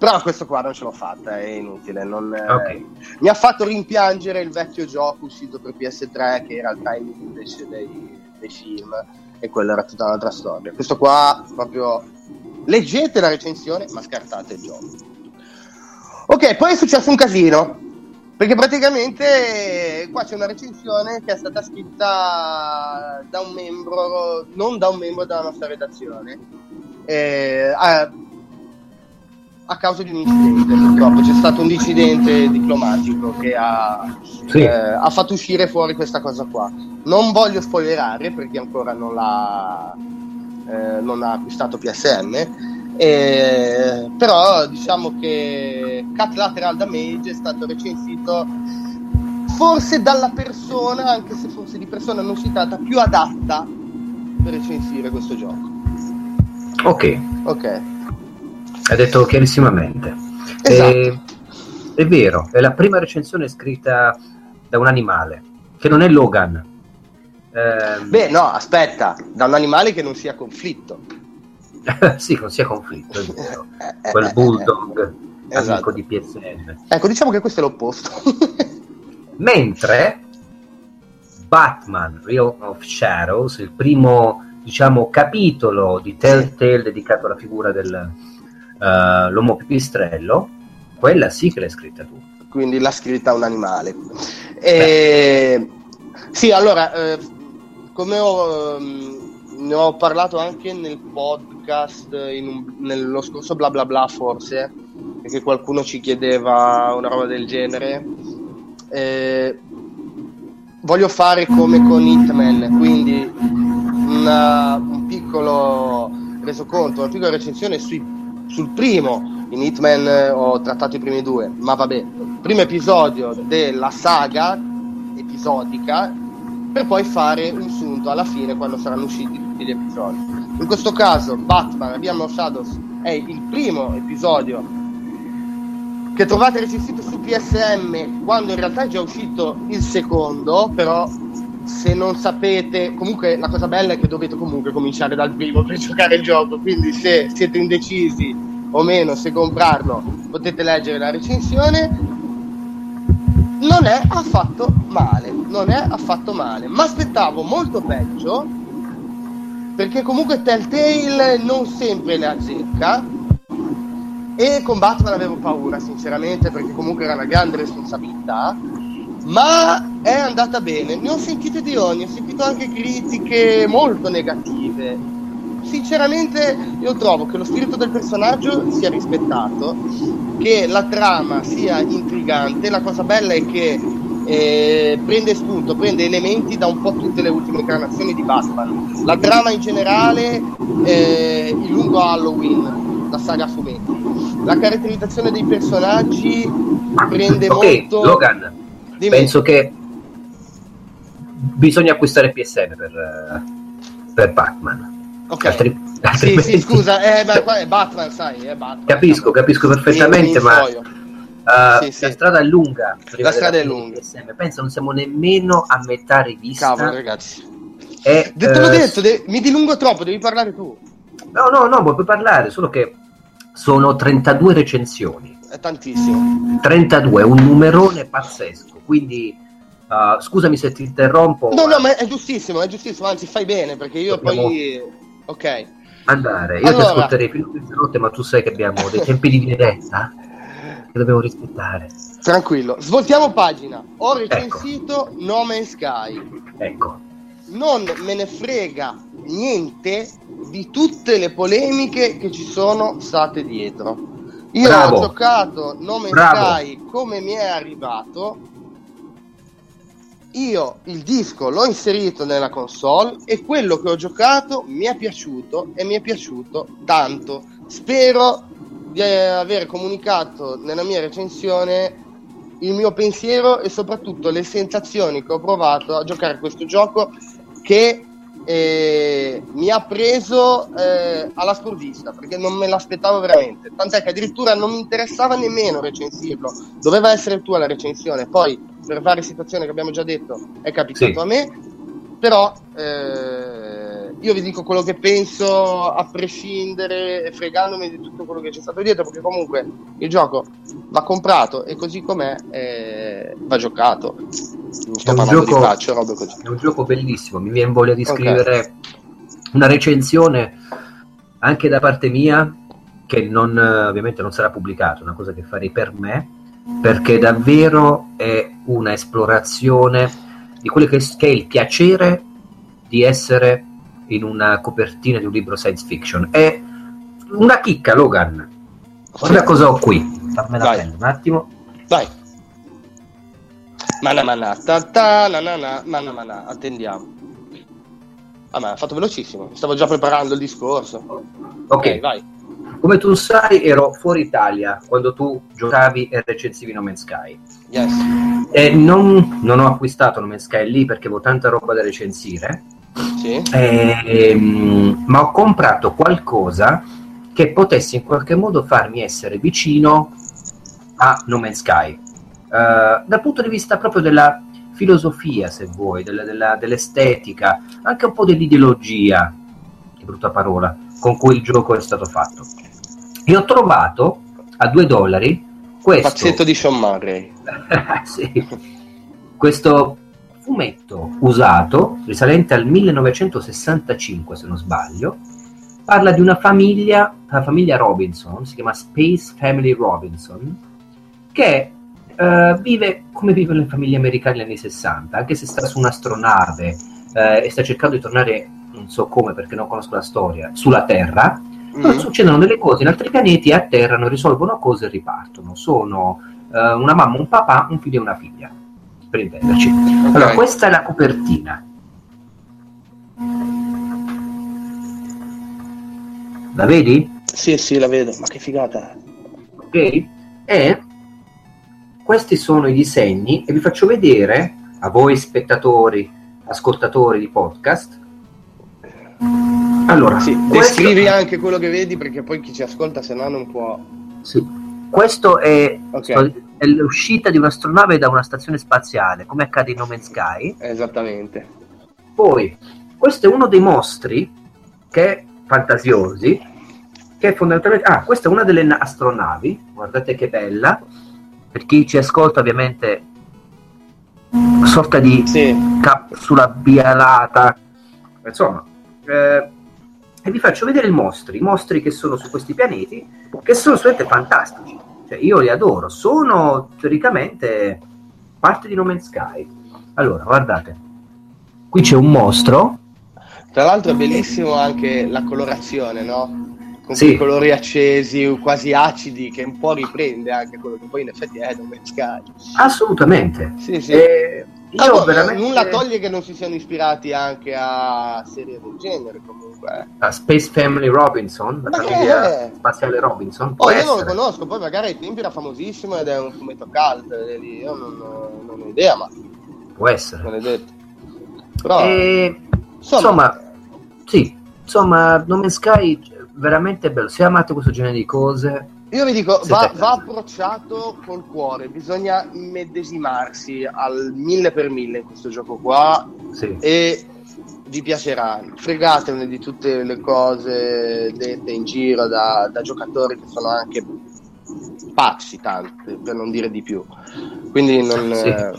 però questo qua non ce l'ho fatta, è inutile. Non, okay. mi ha fatto rimpiangere il vecchio gioco uscito per PS3 che era il time invece dei, dei film e quella era tutta un'altra storia. Questo qua proprio leggete la recensione ma scartate il gioco. Ok, poi è successo un casino. Perché praticamente qua c'è una recensione che è stata scritta da un membro, non da un membro della nostra redazione, eh, a, a, causa di un incidente purtroppo. C'è stato un dissidente diplomatico che ha, sì. eh, ha fatto uscire fuori questa cosa qua. Non voglio spoilerare perché ancora non l'ha, eh, non ha acquistato PSM eh, però diciamo che Cat Lateral Damage è stato recensito forse dalla persona, anche se forse di persona non si tratta, più adatta per recensire questo gioco. Ok. Ok. Hai detto chiarissimamente. Esatto. Eh, è vero, è la prima recensione scritta da un animale, che non è Logan. Eh, Beh, no, aspetta, da un animale che non sia conflitto. [LAUGHS] sì, non sia conflitto, è vero. Quel bulldog esatto. amico di PSN. Ecco, diciamo che questo è l'opposto. [LAUGHS] Mentre Batman Real of Shadows, il primo diciamo capitolo di Telltale sì. dedicato alla figura dell'uomo uh, pipistrello, quella sì che l'hai scritta tu. Quindi l'ha scritta un animale. E... Sì, allora, eh, come ho, um, ne ho parlato anche nel podcast un, nello scorso bla bla bla forse, perché qualcuno ci chiedeva una roba del genere. Eh, voglio fare come con Hitman, quindi una, un piccolo resoconto, una piccola recensione sui, sul primo. In Hitman eh, ho trattato i primi due, ma vabbè, primo episodio della saga episodica per poi fare un sunto alla fine quando saranno usciti tutti gli episodi. In questo caso Batman Abbiamo Shadows è il primo episodio che trovate recensito su PSM quando in realtà è già uscito il secondo, però se non sapete, comunque la cosa bella è che dovete comunque cominciare dal primo per [LAUGHS] giocare il gioco, quindi se siete indecisi o meno se comprarlo potete leggere la recensione non è affatto male, non è affatto male, ma aspettavo molto peggio perché comunque Telltale non sempre le azzecca. E con Batman avevo paura sinceramente perché comunque era una grande responsabilità. Ma è andata bene. Ne ho sentite di ogni ho sentito anche critiche molto negative. Sinceramente io trovo che lo spirito del personaggio sia rispettato, che la trama sia intrigante, la cosa bella è che eh, prende spunto, prende elementi da un po' tutte le ultime incarnazioni di Batman. La trama in generale, eh, il lungo Halloween, la saga fumetti. La caratterizzazione dei personaggi prende okay, molto... Logan, Dimmi. penso che bisogna acquistare PSN per, eh, per Batman Ok. Altri, altrimenti... Sì, sì, scusa, eh, beh, è Batman, sai, è Batman. Capisco, capisco perfettamente, ma uh, sì, sì. la strada è lunga. La strada è lunga. Penso non siamo nemmeno a metà rivista. Cavolo, ragazzi. E, te l'ho uh, detto, de- mi dilungo troppo, devi parlare tu. No, no, no, puoi parlare, solo che sono 32 recensioni. È tantissimo. 32, un numerone pazzesco, quindi... Uh, scusami se ti interrompo. No, no, ma è giustissimo, è giustissimo, anzi fai bene perché io Dobbiamo... poi Ok. Andare, io allora... ti ascolterei più di notte, ma tu sai che abbiamo dei tempi di diretta che dobbiamo rispettare. Tranquillo, svoltiamo pagina. Ho recensito ecco. No Man's Sky. Ecco. Non me ne frega niente di tutte le polemiche che ci sono state dietro. Io Bravo. ho giocato No Man's Bravo. Sky come mi è arrivato io il disco l'ho inserito nella console e quello che ho giocato mi è piaciuto e mi è piaciuto tanto. Spero di aver comunicato nella mia recensione il mio pensiero e soprattutto le sensazioni che ho provato a giocare questo gioco che eh, mi ha preso eh, alla sprovvista perché non me l'aspettavo veramente. Tant'è che addirittura non mi interessava nemmeno recensirlo, doveva essere tua la recensione. Poi, per varie situazioni che abbiamo già detto, è capitato sì. a me. Però eh, io vi dico quello che penso a prescindere, fregandomi di tutto quello che c'è stato dietro, perché comunque il gioco va comprato e così com'è eh, va giocato. Non sto è un, gioco, di faccio, robe così. è un gioco bellissimo, mi viene voglia di scrivere okay. una recensione anche da parte mia che non, ovviamente non sarà pubblicato, una cosa che farei per me, perché davvero è una esplorazione di quello che è il piacere di essere in una copertina di un libro science fiction. È una chicca, Logan. Guarda cosa ho qui. Fammela prendere un attimo. Vai. Mana mana, ta ta na na na, mana mana, attendiamo. Ah, ma ha fatto velocissimo, stavo già preparando il discorso. Ok, vai. Come tu sai, ero fuori Italia quando tu giocavi e recensivi No Man's Sky. Yes. E non, non, ho acquistato No Man's Sky lì perché avevo tanta roba da recensire. Sì. E, um, ma ho comprato qualcosa che potesse in qualche modo farmi essere vicino a No Man's Sky. Uh, dal punto di vista proprio della filosofia, se vuoi, della, della, dell'estetica, anche un po' dell'ideologia, che brutta parola, con cui il gioco è stato fatto e ho trovato a 2 dollari questo pazzetto di Sean Murray [LAUGHS] sì. questo fumetto usato risalente al 1965 se non sbaglio parla di una famiglia la famiglia Robinson si chiama Space Family Robinson che uh, vive come vivono le famiglie americane negli anni 60 anche se sta su un'astronave uh, e sta cercando di tornare non so come perché non conosco la storia sulla Terra Mm. succedono delle cose in altri pianeti, atterrano, risolvono cose e ripartono. Sono uh, una mamma, un papà, un figlio e una figlia, per intenderci. Okay. Allora, questa è la copertina. La vedi? Sì, sì, la vedo, ma che figata. Ok? E questi sono i disegni e vi faccio vedere a voi spettatori, ascoltatori di podcast, allora, sì, questo... descrivi anche quello che vedi perché poi chi ci ascolta se no non può... Sì. Questo è, okay. è l'uscita di un'astronave da una stazione spaziale, come accade in No Man's Sky. Esattamente. Poi, questo è uno dei mostri che fantasiosi, che è fondamentalmente... Ah, questa è una delle astronavi, guardate che bella. Per chi ci ascolta ovviamente una sorta di sì. capsula bialata, insomma... Eh, e vi faccio vedere i mostri, i mostri che sono su questi pianeti, che sono assolutamente fantastici. Cioè, io li adoro, sono teoricamente parte di No Man's Sky. Allora, guardate, qui c'è un mostro. Tra l'altro è bellissimo anche la colorazione, no? Con sì. quei colori accesi, quasi acidi, che un po' riprende anche quello che poi in effetti è No Man's Sky. Assolutamente. Sì, sì. E io ah, veramente... Nulla toglie che non si siano ispirati anche a serie del genere comunque. A Space Family Robinson, la Ma famiglia spaziale Robinson. Oh, io non lo conosco, poi magari ai tempi era famosissimo ed è un fumetto cult, io non, non ho idea, ma... Può essere. Non è detto. Però, e... insomma... insomma, sì, insomma, No Man's Sky veramente bello. Se amate questo genere di cose, io vi dico, va, va, approcciato col cuore, bisogna immedesimarsi al mille per mille in questo gioco qua sì. e vi piacerà. Fregatene di tutte le cose dette in giro da, da giocatori che sono anche pazzi, tanti, per non dire di più. Quindi non... Sì. Eh,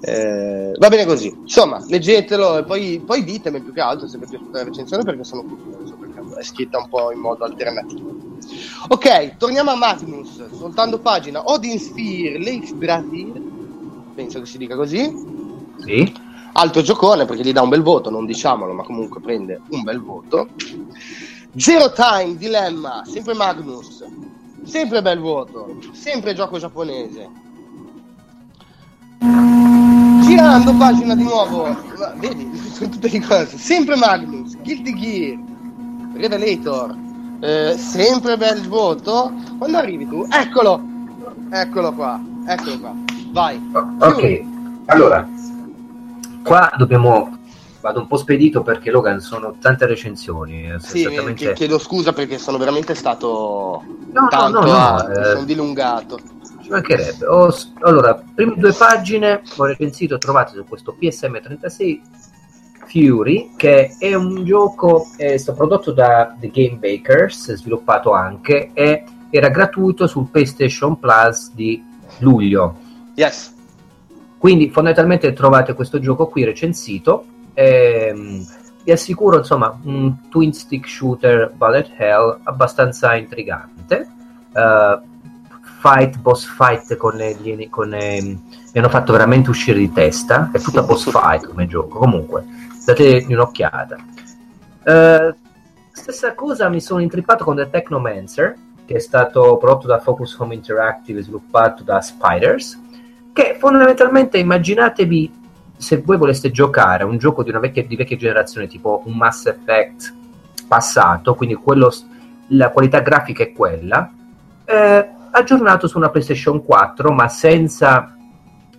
eh, va bene così. Insomma, leggetelo e poi, poi ditemi più che altro se vi è piaciuta la recensione perché sono curioso, perché è scritta un po' in modo alternativo. Ok, torniamo a Magnus, soltanto pagina Odin Sphere, Lake Brasil, penso che si dica così. Sì. Alto giocone perché gli dà un bel voto, non diciamolo, ma comunque prende un bel voto. Zero Time Dilemma, sempre Magnus, sempre bel voto, sempre gioco giapponese. Girando pagina di nuovo, vedi, [LAUGHS] sono tutte le cose, sempre Magnus, Guilty Gear, Revelator, eh, sempre bel voto. Quando arrivi tu? Eccolo! Eccolo qua, eccolo qua. Vai. Ok, allora, qua dobbiamo... Vado un po' spedito perché Logan sono tante recensioni. Eh, sì, esattamente... chiedo scusa perché sono veramente stato no, tanto, no, no, no eh, sono dilungato. Ci mancherebbe. Ho, allora, prime due pagine ho recensito, trovate su questo PSM 36 Fury, che è un gioco è stato prodotto da The Game Bakers, sviluppato anche, e era gratuito sul PlayStation Plus di luglio. Yes. Quindi fondamentalmente trovate questo gioco qui recensito. Ehm, vi assicuro, insomma, un twin stick shooter bullet hell abbastanza intrigante. Uh, fight, boss fight con le, con le, mi hanno fatto veramente uscire di testa. È tutta [LAUGHS] boss fight come gioco. Comunque, date un'occhiata. Uh, stessa cosa mi sono intrippato con The Technomancer, che è stato prodotto da Focus Home Interactive e sviluppato da Spiders, che fondamentalmente immaginatevi se voi voleste giocare a un gioco di una vecchia, di vecchia generazione, tipo un Mass Effect passato, quindi quello, la qualità grafica è quella, eh, aggiornato su una PlayStation 4, ma senza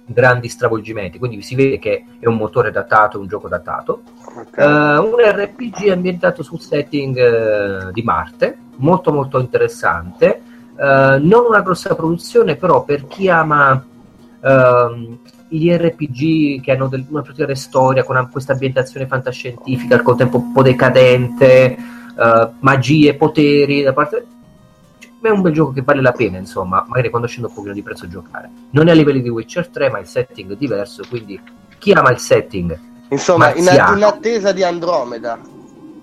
grandi stravolgimenti, quindi si vede che è un motore datato, un gioco datato. Okay. Uh, un RPG ambientato sul setting uh, di Marte, molto molto interessante. Uh, non una grossa produzione, però per chi ama ehm, gli RPG che hanno del, una particolare storia con questa ambientazione fantascientifica, al contempo un po' decadente, magie, poteri da parte. È un bel gioco che vale la pena, insomma, magari quando scende un pochino di prezzo giocare. Non è a livelli di Witcher 3, ma il setting è diverso, quindi chi ama il setting. Insomma, in, in, attesa di Andromeda.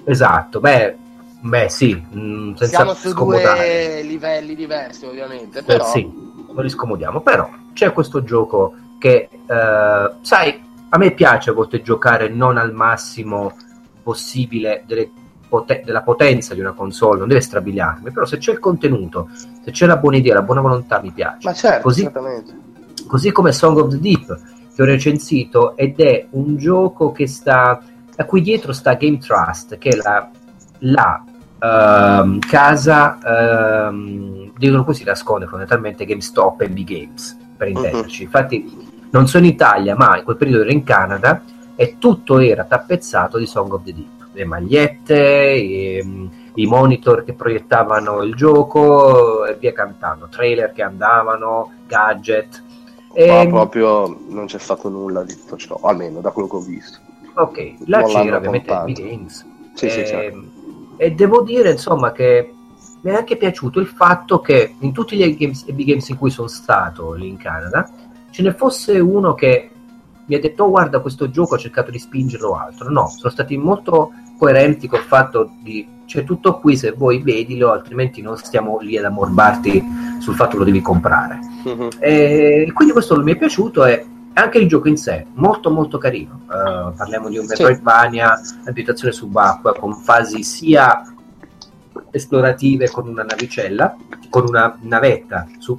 Esatto, beh, beh sì, mh, mm, senza Siamo su due livelli diversi, ovviamente, però... Eh, sì, non li scomodiamo, però c'è questo gioco che, eh, sai, a me piace a volte giocare non al massimo possibile pot- della potenza di una console, non deve strabiliarmi, però se c'è il contenuto, se c'è la buona idea, la buona volontà, mi piace. Ma certo, così, così come Song of the Deep, che ho recensito, ed è un gioco che sta, a cui dietro sta Game Trust, che è la, la uh, casa uh, dietro cui si nasconde fondamentalmente GameStop e B Games per intenderci. Uh-huh. Infatti, non so in Italia, ma in quel periodo ero in Canada e tutto era tappezzato di Song of the Deep. Le magliette, i, i monitor che proiettavano il gioco e via cantando, trailer che andavano, gadget. E... Ma proprio non c'è stato nulla di tutto ciò, almeno da quello che ho visto. Ok, là c'era ovviamente il Games. Sì, e, sì, certo. e devo dire insomma che mi è anche piaciuto il fatto che in tutti gli games, games in cui sono stato lì in Canada ce ne fosse uno che mi ha detto oh, guarda questo gioco ho cercato di spingerlo altro no, sono stati molto coerenti col fatto di c'è tutto qui se vuoi vedilo altrimenti non stiamo lì ad ammorbarti sul fatto che lo devi comprare uh-huh. e quindi questo mi è piaciuto e anche il gioco in sé molto molto carino uh, parliamo di un Metroidvania sì. ambientazione subacquea con fasi sia esplorative con una navicella con una navetta su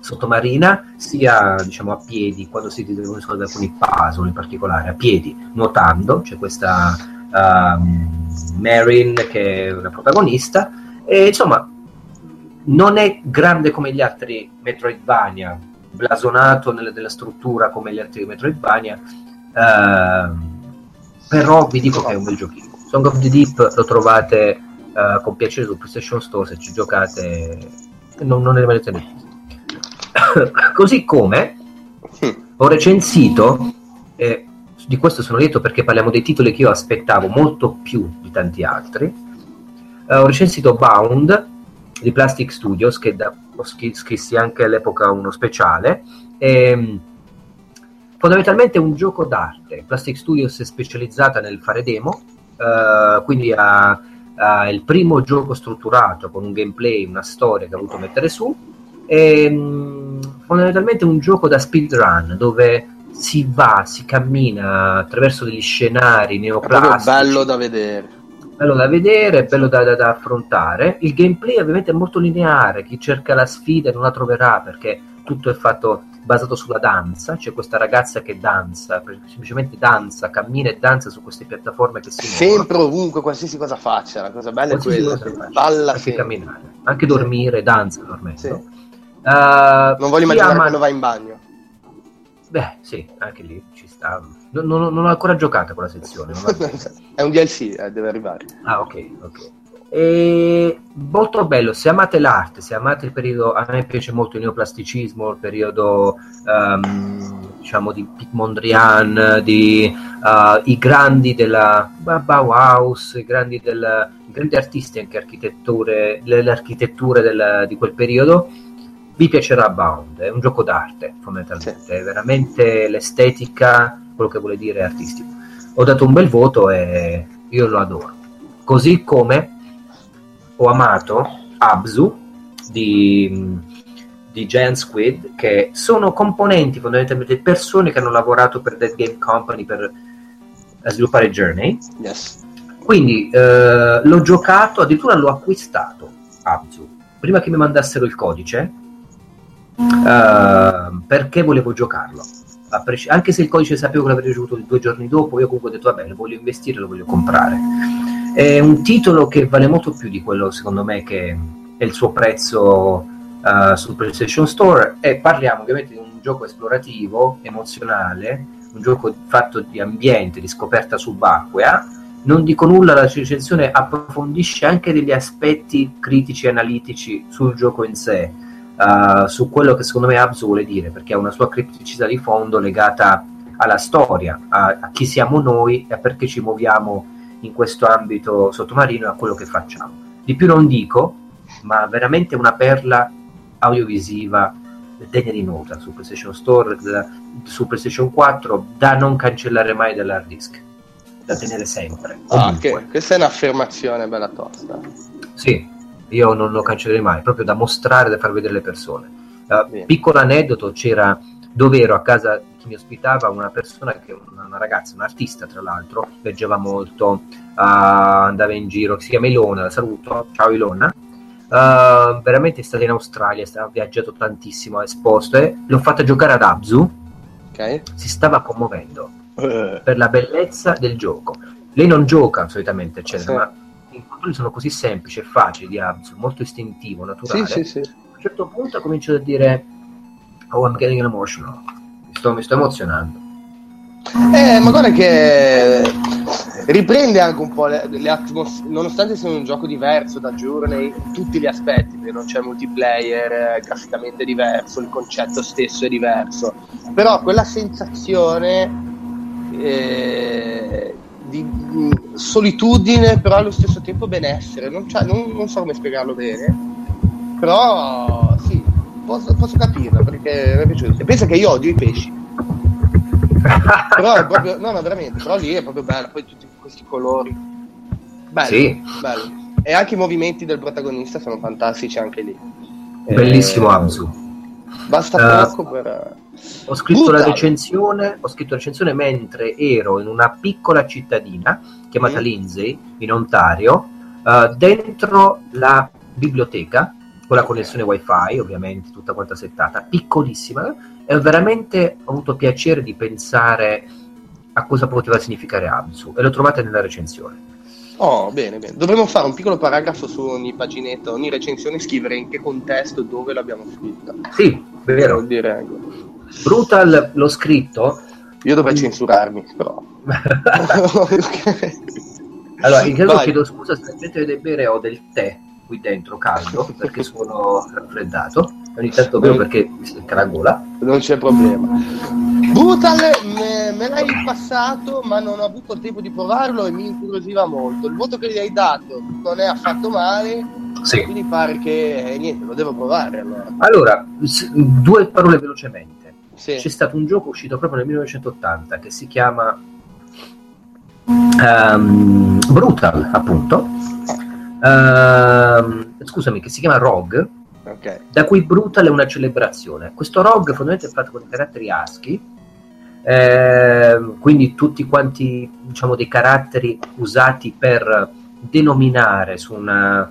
sottomarina sia diciamo a piedi quando si devono risolvere alcuni puzzle in particolare a piedi nuotando c'è questa uh, Marin che è una protagonista e insomma non è grande come gli altri Metroidvania blasonato nella, nella struttura come gli altri Metroidvania uh, però vi dico che è un bel giochino. Song of the Deep lo trovate uh, con piacere su PlayStation Store se ci giocate non, non ne rimanete niente [COUGHS] Così come ho recensito, eh, di questo sono lieto perché parliamo dei titoli che io aspettavo molto più di tanti altri. Eh, ho recensito Bound di Plastic Studios, che da, ho scrissi anche all'epoca uno speciale. E, fondamentalmente un gioco d'arte. Plastic Studios è specializzata nel fare demo, eh, quindi ha, ha il primo gioco strutturato con un gameplay, una storia che ha voluto mettere su è mm, fondamentalmente un gioco da speedrun dove si va, si cammina attraverso degli scenari neoplastici. È bello da vedere. Bello da vedere, bello da, da, da, affrontare. Il gameplay ovviamente è molto lineare, chi cerca la sfida non la troverà perché tutto è fatto basato sulla danza, c'è questa ragazza che danza, semplicemente danza, cammina e danza su queste piattaforme che si muovono. Sempre ovunque, qualsiasi cosa faccia, la cosa bella qualsiasi è quella, balla anche camminare, anche dormire, danza dormendo. Sì. Uh, non voglio immaginare ama... quando va in bagno. Beh, sì, anche lì ci sta. Non, non, non ho ancora giocato quella sezione. [LAUGHS] è un DLC, eh, deve arrivare. Ah, ok, ok. E molto bello, se amate l'arte, se amate il periodo, a me piace molto il neoplasticismo, il periodo um, diciamo di Pic Mondrian, di uh, i grandi della Bauhaus, i grandi, del, grandi artisti anche architetture, le, architetture del, di quel periodo, vi piacerà Bound, è un gioco d'arte fondamentalmente, sì. è veramente l'estetica, quello che vuole dire artistico. ho dato un bel voto e io lo adoro. Così come ho amato Abzu di, di Giant Squid, che sono componenti fondamentalmente persone che hanno lavorato per Dead Game Company per sviluppare Journey. Yes. Quindi eh, l'ho giocato, addirittura l'ho acquistato Abzu, prima che mi mandassero il codice, eh, perché volevo giocarlo. Anche se il codice sapevo che l'avrei ricevuto due giorni dopo, io comunque ho detto vabbè, lo voglio investire, lo voglio comprare. È un titolo che vale molto più di quello, secondo me, che è il suo prezzo uh, sul PlayStation Store. E parliamo ovviamente di un gioco esplorativo, emozionale, un gioco fatto di ambiente, di scoperta subacquea. Non dico nulla, la recensione approfondisce anche degli aspetti critici e analitici sul gioco in sé, uh, su quello che secondo me Abzu vuole dire, perché ha una sua criticità di fondo legata alla storia, a, a chi siamo noi e a perché ci muoviamo in questo ambito sottomarino e a quello che facciamo. Di più non dico, ma veramente una perla audiovisiva degna di nota su PlayStation Store, su PlayStation 4, da non cancellare mai dall'hard disk, da tenere sempre. Ah, che, questa è un'affermazione bella tosta. Sì, io non lo cancellerei mai, proprio da mostrare, da far vedere le persone. Uh, piccolo aneddoto, c'era dove ero a casa chi mi ospitava una persona che una, una ragazza, un artista tra l'altro, leggeva molto, uh, andava in giro, si chiama Ilona, la saluto, ciao Ilona. Uh, veramente è stata in Australia, ha viaggiato tantissimo, ha esposto e l'ho fatta giocare ad Abzu. Okay. Si stava commuovendo per la bellezza del gioco. Lei non gioca solitamente, eccetera, sì. ma i controlli sono così semplici e facili di Abzu, molto istintivo, naturale. Sì, sì, sì. A un certo punto ha cominciato a dire Oh, I'm getting emotional. Mi sto, mi sto emozionando. Eh, ma guarda che riprende anche un po' le, le atmosfere, nonostante sia un gioco diverso da Journey in tutti gli aspetti, perché non c'è multiplayer, eh, graficamente diverso, il concetto stesso è diverso, però quella sensazione eh, di, di, solitudine, però allo stesso tempo benessere, non, non, non so come spiegarlo bene, però sì, posso, posso capirla perché mi è piaciuto. E pensa che io odio i pesci. però è proprio, no, no, veramente, però lì è proprio bello, poi tutti questi colori. Bello, sì. bello. E anche i movimenti del protagonista sono fantastici anche lì. Bellissimo eh, Amsu. Basta poco uh, per... Ho scritto la recensione, ho scritto la recensione mentre ero in una piccola cittadina chiamata mm. Lindsay, in Ontario, uh, dentro la biblioteca con la connessione wifi ovviamente tutta quanta settata piccolissima e veramente ho avuto piacere di pensare a cosa poteva significare Abzu e l'ho trovata nella recensione Oh, bene, bene. Dovremmo fare un piccolo paragrafo su ogni paginetta, ogni recensione, scrivere in che contesto, dove l'abbiamo scritta. Sì, vero. Dire... Brutal l'ho scritto. Io dovrei censurarmi, però. [LAUGHS] allora, in caso chiedo scusa se la gente deve bere ho del tè qui dentro caldo [LAUGHS] perché sono raffreddato. Ogni tanto bevo perché mi secca la gola non c'è problema. Brutal me, me, l'hai passato ma non ho avuto il tempo di provarlo e mi incuriosiva molto. Il voto che gli hai dato non è affatto male sì. quindi pare che eh, niente lo devo provare allora, allora due parole velocemente sì. c'è stato un gioco uscito proprio nel 1980 che si chiama um, Brutal appunto Uh, scusami, che si chiama Rogue, okay. da cui Brutal è una celebrazione. Questo Rogue fondamentalmente è fatto con i caratteri ASCII, eh, quindi tutti quanti diciamo dei caratteri usati per denominare su una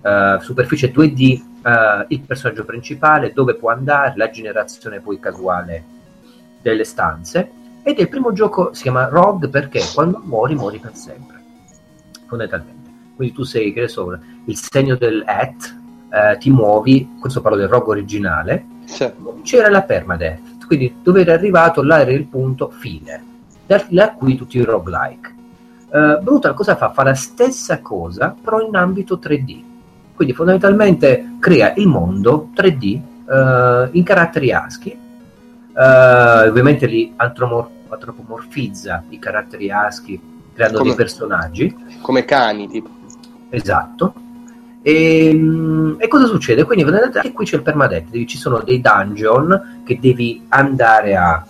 uh, superficie 2D uh, il personaggio principale, dove può andare, la generazione poi casuale delle stanze. Ed è il primo gioco, si chiama Rogue perché quando muori, muori per sempre, fondamentalmente quindi tu sei, che ne so, il segno del at, eh, ti muovi, questo parlo del rogo originale, sì. c'era la permadeath, quindi dove eri arrivato, là era il punto fine, da, da qui tutti i roguelike. Uh, Brutal cosa fa? Fa la stessa cosa, però in ambito 3D. Quindi fondamentalmente crea il mondo 3D uh, eh, in caratteri ASCII, uh, ovviamente li antropomorfizza i caratteri ASCII creando come, dei personaggi. Come cani, tipo. Esatto. E, ehm, e, cosa succede? Quindi anche qui c'è il permadeath, ci sono dei dungeon che devi andare a,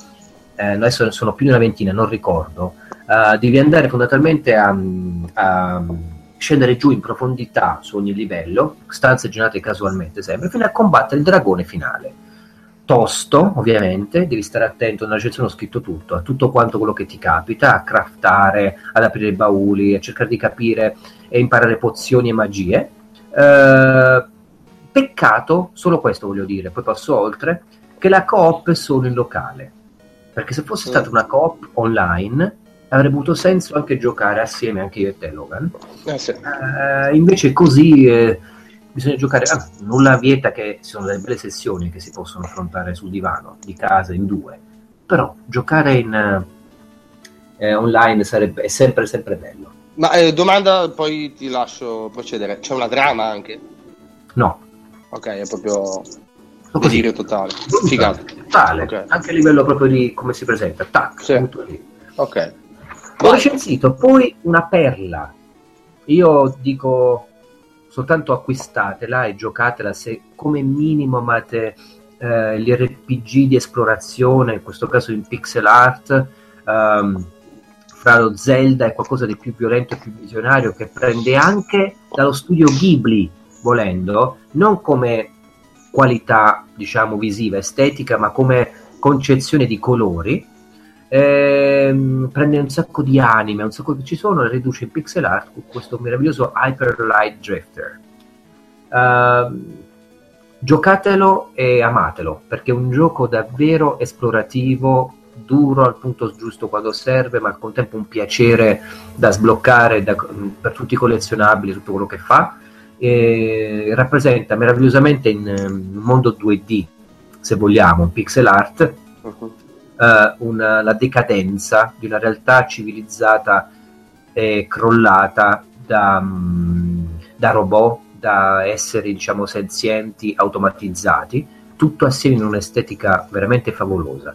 eh, adesso sono più di una ventina, non ricordo, uh, Uh, devi andare fondamentalmente a, a, scendere giù in profondità su ogni livello, stanze generate casualmente sempre, fino a combattere il dragone finale. Tosto, ovviamente, devi stare attento, nella recensione ho scritto tutto, a tutto quanto quello che ti capita, a craftare, ad aprire i bauli, a cercare di capire e imparare pozioni e magie. Uh, peccato, solo questo voglio dire, poi passo oltre, che la coop è solo in locale. Perché se fosse stata una coop online avrebbe avuto senso anche giocare assieme anche io e te Logan. Eh sì. uh, invece così eh, bisogna giocare, ah, nulla vieta che ci sono delle belle sessioni che si possono affrontare sul divano di casa in due, però giocare in eh, online sarebbe, è sempre sempre bello. Ma eh, domanda, poi ti lascio procedere, c'è una drama anche? No. Ok, è proprio delirio totale. Figata. Totale, okay. anche a livello proprio di come si presenta, tac, sì. Ok. Ho recensito poi una perla. Io dico soltanto acquistatela e giocatela se come minimo amate eh, gli RPG di esplorazione, in questo caso in pixel art. Um, fra lo Zelda e qualcosa di più violento e più visionario che prende anche dallo studio Ghibli, volendo, non come qualità, diciamo, visiva, estetica, ma come concezione di colori. Ehm, prende un sacco di anime, un sacco che ci sono, le riduce in pixel art con questo meraviglioso Hyper Light Drifter. Uh, giocatelo e amatelo perché è un gioco davvero esplorativo, duro al punto giusto quando serve, ma al contempo un piacere da sbloccare da, per tutti i collezionabili, tutto quello che fa. E rappresenta meravigliosamente in, in un mondo 2D, se vogliamo, un pixel art. Eh, una, la decadenza di una realtà civilizzata e crollata da, mm, da robot, da esseri diciamo senzienti, automatizzati, tutto assieme in un'estetica veramente favolosa,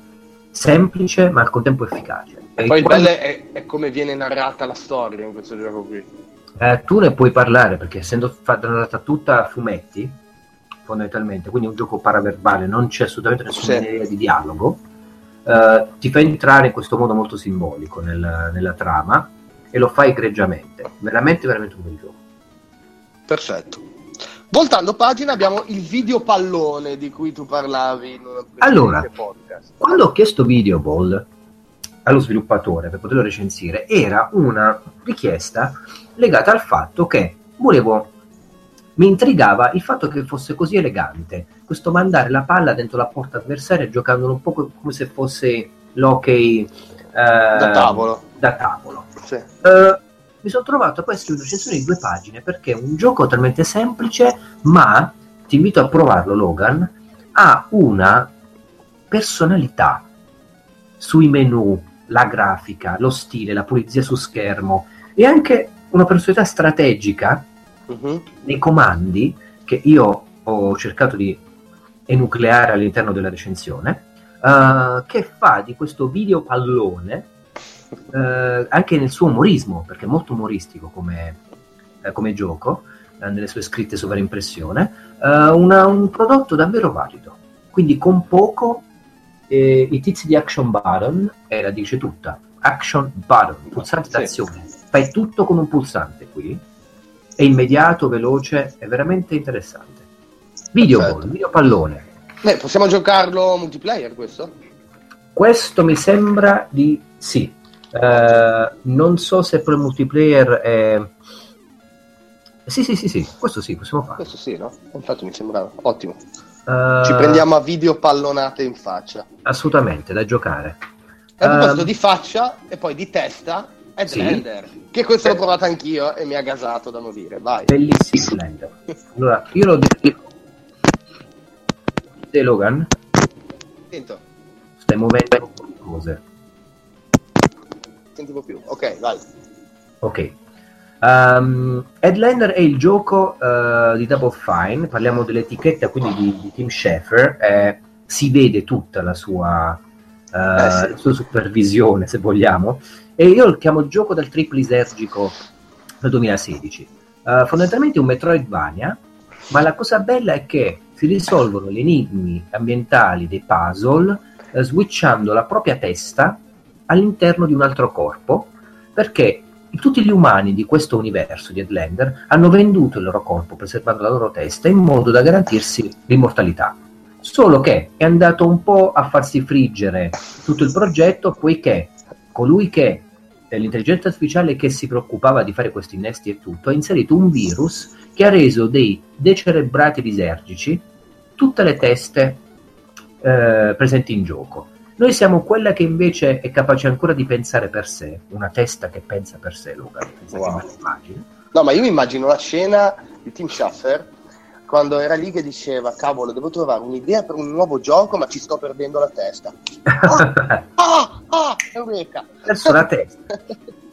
semplice ma al contempo efficace. E, poi il bello è, è, come viene narrata la storia in questo gioco qui. Eh, tu ne puoi parlare perché essendo fatta narrata tutta a fumetti, fondamentalmente, quindi è un gioco paraverbale, non c'è assolutamente nessuna sì. idea di dialogo uh, ti fa entrare in questo modo molto simbolico nel, nella trama e lo fa egregiamente. Veramente, veramente un bel gioco. Perfetto. Voltando pagina abbiamo il video pallone di cui tu parlavi. allora, podcast. quando ho chiesto Video Ball allo sviluppatore per poterlo recensire, era una richiesta legata al fatto che volevo mi intrigava il fatto che fosse così elegante, questo mandare la palla dentro la porta avversaria giocandolo un po' come se fosse l'hockey eh, da tavolo. Da tavolo. Sì. Uh, mi sono trovato poi a scrivere una recensione di due pagine perché è un gioco talmente semplice, ma ti invito a provarlo, Logan. Ha una personalità sui menu, la grafica, lo stile, la pulizia su schermo e anche una personalità strategica uh-huh. nei comandi che io ho cercato di enucleare all'interno della recensione, uh, che fa di questo video pallone uh, anche nel suo umorismo, perché è molto umoristico come, uh, come gioco, nelle sue scritte sovraimpressione, una, un prodotto davvero valido. Quindi con poco eh, i tizi di Action Button, e la dice tutta, Action Button, pulsante sì. d'azione, fai tutto con un pulsante qui, è immediato, veloce, è veramente interessante. Video ball, video pallone. Beh, possiamo giocarlo multiplayer questo? Questo mi sembra di sì. Uh, non so se per multiplayer è... Sì, sì, sì, sì, questo sì, possiamo fare. Questo sì, no? Infatti mi sembrava ottimo. Uh, Ci prendiamo a video pallonate in faccia. Assolutamente, da giocare. A proposito uh, di faccia e poi di testa, è sì. Blender. Che questo l'ho provato anch'io e mi ha gasato da morire. Vai. Bellissimo Blender. Allora, io lo dico. Te Logan? Sento. Stai muovendo cose. Sentivo più. Ok, vai. Ok. Um, Headlander è il gioco uh, di Double Fine, parliamo dell'etichetta quindi di, di Tim Schafer, eh, si vede tutta la sua, uh, eh sì. la sua supervisione se vogliamo, e io lo chiamo gioco del triplo lisergico del 2016. Uh, eh, fondamentalmente un Metroidvania, ma la cosa bella è che si risolvono gli enigmi ambientali dei puzzle uh, switchando la propria testa all'interno di un altro corpo perché tutti gli umani di questo universo di Headlander hanno venduto il loro corpo preservando la loro testa in modo da garantirsi l'immortalità. Solo che è andato un po' a farsi friggere tutto il progetto poiché colui che l'intelligenza artificiale che si preoccupava di fare questi innesti e tutto ha inserito un virus che ha reso dei decerebrati disergici tutte le teste eh, presenti in gioco. Noi siamo quella che invece è capace ancora di pensare per sé, una testa che pensa per sé, Luca. Wow. No, ma io mi immagino la scena di Tim Schaffer quando era lì che diceva cavolo devo trovare un'idea per un nuovo gioco ma ci sto perdendo la testa [LAUGHS] ah, ah, ah, eureka perso la testa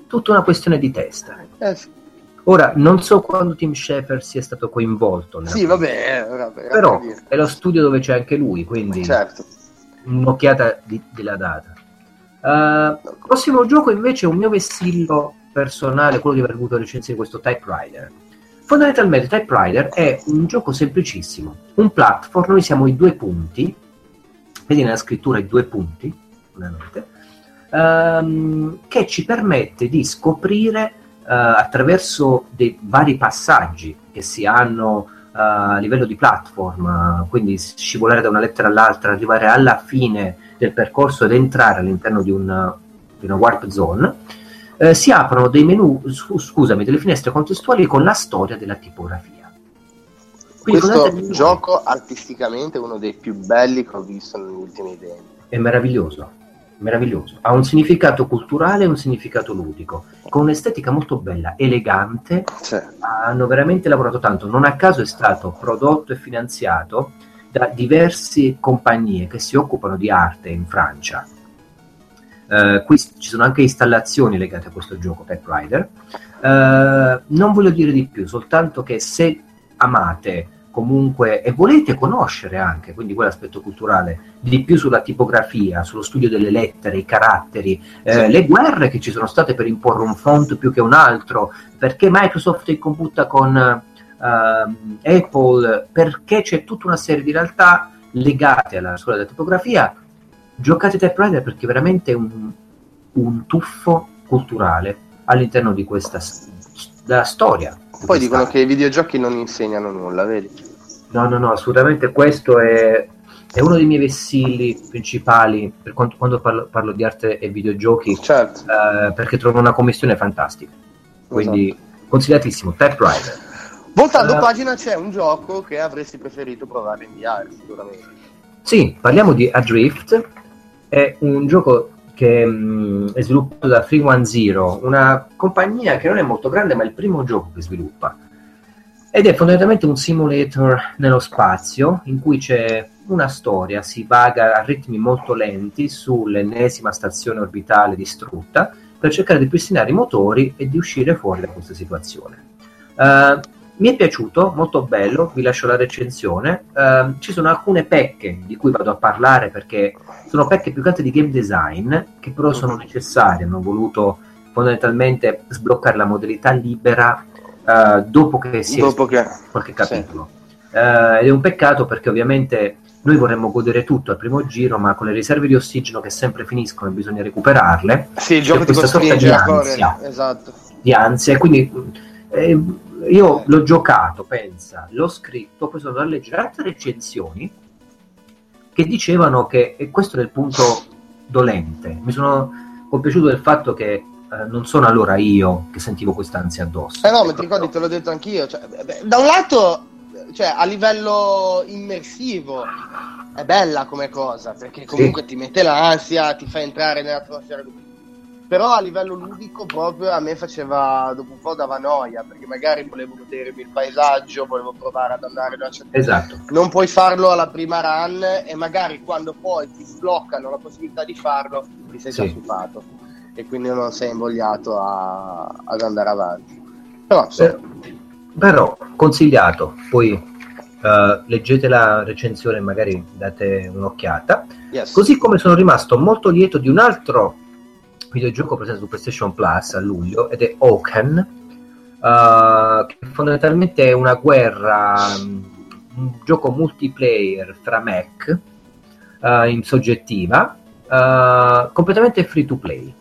tutta una questione di testa eh, sì. ora non so quando Tim Schafer sia stato coinvolto sì vabbè, vabbè però è lo studio dove c'è anche lui quindi certo un'occhiata di, della data. Uh, prossimo gioco invece è un mio vessillo personale, quello di aver avuto recensire questo Typewriter. Fondamentalmente Typewriter è un gioco semplicissimo, un platform, noi siamo i due punti, vedi nella scrittura i due punti, um, che ci permette di scoprire uh, attraverso dei vari passaggi che si hanno a livello di platform, quindi scivolare da una lettera all'altra, arrivare alla fine del percorso ed entrare all'interno di una, di una warp zone, eh, si aprono dei menu, scusami, delle finestre contestuali con la storia della tipografia. Quindi Questo gioco artisticamente è uno dei più belli che ho visto negli ultimi tempi. È meraviglioso meraviglioso. Ha un significato culturale e un significato ludico, con un'estetica molto bella, elegante. Sì. Hanno veramente lavorato tanto. Non a caso è stato prodotto e finanziato da diverse compagnie che si occupano di arte in Francia. Uh, qui ci sono anche installazioni legate a questo gioco Pet Rider. Uh, non voglio dire di più, soltanto che se amate comunque e volete conoscere anche, quindi quell'aspetto culturale, di più sulla tipografia, sullo studio delle lettere, i caratteri, eh, le guerre che ci sono state per imporre un font più che un altro, perché Microsoft computa con uh, Apple, perché c'è tutta una serie di realtà legate alla scuola della tipografia, giocate Typewriter perché è veramente un, un tuffo culturale all'interno di questa della storia poi dicono che i videogiochi non insegnano nulla, vedi? No, no, no, assolutamente questo è, è uno dei miei vessilli principali per quanto, quando parlo, parlo, di arte e videogiochi, certo. eh, perché trovo una commissione fantastica. Quindi esatto. consigliatissimo, Typewriter. Voltando uh, pagina c'è un gioco che avresti preferito provare in VR, sicuramente. Sì, parliamo di Adrift, è un gioco che mh, mm, è sviluppato da 310, una compagnia che non è molto grande, ma è il primo gioco che sviluppa. Ed è fondamentalmente un simulator nello spazio in cui c'è una storia, si vaga a ritmi molto lenti sull'ennesima stazione orbitale distrutta per cercare di pristinare i motori e di uscire fuori da questa situazione. Uh, mi è piaciuto, molto bello, vi lascio la recensione. Uh, ci sono alcune pecche di cui vado a parlare perché sono pecche più che altro di game design che però sono necessarie. Hanno voluto fondamentalmente sbloccare la modalità libera uh, dopo che si dopo che... qualche capitolo. Sì. Uh, ed è un peccato perché ovviamente noi vorremmo godere tutto al primo giro, ma con le riserve di ossigeno che sempre finiscono e bisogna recuperarle. Sì, il gioco ti questa sorta di ansia, esatto. di ansia. Quindi eh, io l'ho giocato, pensa, l'ho scritto, poi sono andato a leggere altre recensioni che dicevano che, e questo è il punto dolente, mi sono compiaciuto del fatto che eh, non sono allora io che sentivo quest'ansia addosso. Eh no, ma ti ricordi, te l'ho detto anch'io. Cioè, da un lato, cioè, a livello immersivo, è bella come cosa, perché comunque sì. ti mette l'ansia, ti fa entrare nell'atmosfera però a livello ludico proprio a me faceva dopo un po' dava noia perché magari volevo godermi il paesaggio volevo provare ad andare da una certa esatto. Non puoi farlo alla prima run e magari quando poi ti sbloccano la possibilità di farlo ti sei già stufato. E quindi non sei invogliato a, ad andare avanti. Però, eh, però consigliato poi Uh, leggete la recensione e magari date un'occhiata. Yes. Così come sono rimasto molto lieto di un altro videogioco presente su PlayStation Plus a luglio ed è Oaken, uh, che fondamentalmente è una guerra, um, un gioco multiplayer fra mech uh, in soggettiva, uh, completamente free to play.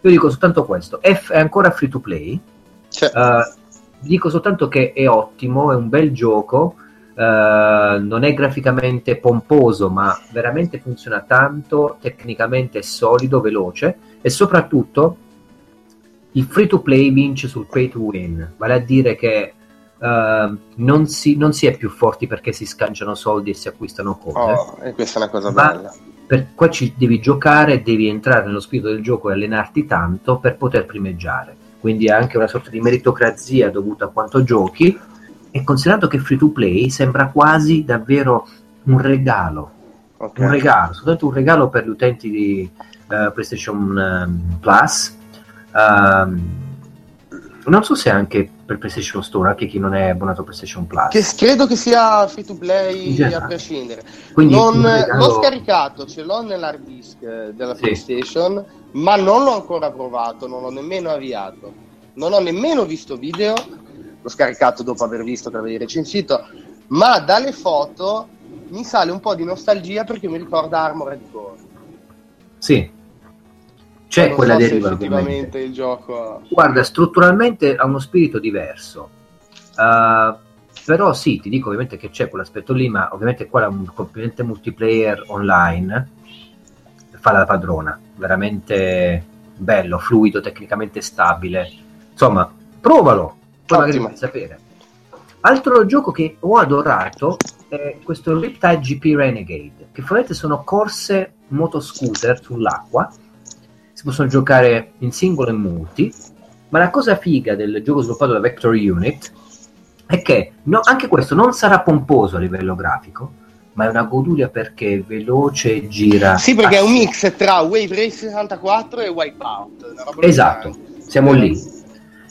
Io dico soltanto questo, è, f- è ancora free to play, dico soltanto che è ottimo, è un bel gioco, uh, non è graficamente pomposo, ma veramente funziona tanto, tecnicamente è solido, veloce e soprattutto il free to play vince sul pay to win, vale a dire che uh, non, si, non si è più forti perché si scanciano soldi e si acquistano cose. oh, e questa è una cosa bella. Per, qua ci devi giocare, devi entrare nello spirito del gioco e allenarti tanto per poter primeggiare. Quindi è anche una sorta di meritocrazia dovuta a quanto giochi. E considerando che free to play sembra quasi davvero un regalo. Ok. Un regalo, soltanto un regalo per gli utenti di eh, PlayStation ehm, Plus. Ehm, non so se anche per PlayStation Store, anche chi non è abbonato a PlayStation Plus. Che credo che sia free to play a prescindere. Quindi non, regalo- l'ho scaricato, ce l'ho nell'hard disk eh, della Sì. PlayStation, ma non l'ho ancora provato, non l'ho nemmeno avviato. Non ho nemmeno visto video, l'ho scaricato dopo aver visto che l'avevi recensito, ma dalle foto mi sale un po' di nostalgia perché mi ricorda Armored Core. Sì, c'è non quella so deriva effettivamente il gioco... Guarda, strutturalmente ha uno spirito diverso. Uh, però sì, ti dico ovviamente che c'è quell'aspetto lì, ma ovviamente qua è un componente multiplayer online fa la padrona, veramente bello, fluido, tecnicamente stabile. Insomma, provalo, poi magari Ottimo. vuoi sapere. Altro gioco che ho adorato è questo Riptide GP Renegade, che fondamentalmente sono corse motoscooter sull'acqua, si possono giocare in singolo e multi, ma la cosa figa del gioco sviluppato da Vector Unit è che no- anche questo non sarà pomposo a livello grafico, ma è una goduria perché è veloce e gira. Sì, perché è un assi- mix tra Wave Race 64 e Wipeout. Esatto, siamo lì.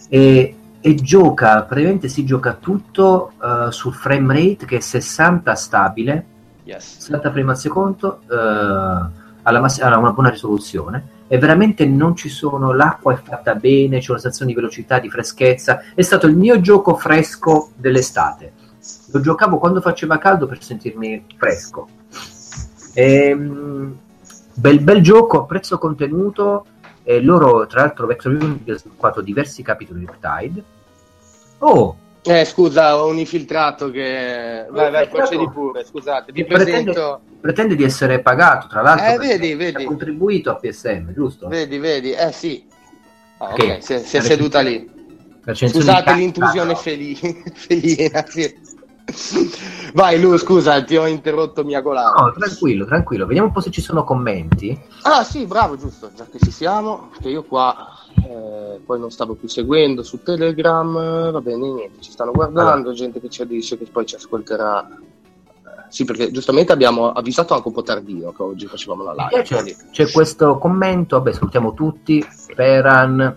E, e gioca, praticamente si gioca tutto eh, sul frame rate che è 60 stabile, Yes. 60 frame al secondo, eh, alla mass- alla una buona risoluzione. E veramente non ci sono, l'acqua è fatta bene, c'è una sensazione di velocità, di freschezza. È stato il mio gioco fresco dell'estate. Lo giocavo quando faceva caldo per sentirmi fresco. Ehm, bel, bel gioco a prezzo contenuto. E loro, tra l'altro, Vector Unity ha sviluppato diversi capitoli di Riptide. Oh, Eh, scusa, ho un infiltrato che... Vai, vai, procedi pure, scusate. Vi Pretende- presento... pretende di essere pagato, tra l'altro, Eh, vedi, vedi. ha contribuito a PSM, giusto? Vedi, vedi, eh sì. Ah, ok, Che? si è, si è La seduta lì. Scusate l'intrusione Cazzo. feli- [LAUGHS] felina. sì. Vai, Lu, scusa, ti ho interrotto miagolando. No, tranquillo, tranquillo. Vediamo un po' se ci sono commenti. Ah, sì, bravo, giusto, già che ci siamo, che io qua eh, poi non stavo più seguendo su Telegram, eh, va bene, niente, ci stanno guardando, gente che ci dice che poi ci ascolterà. Eh, Sì, perché giustamente abbiamo avvisato anche un po' tardio che oggi facevamo la live. piace, quindi- c'è questo commento, vabbè, salutiamo tutti, Peran,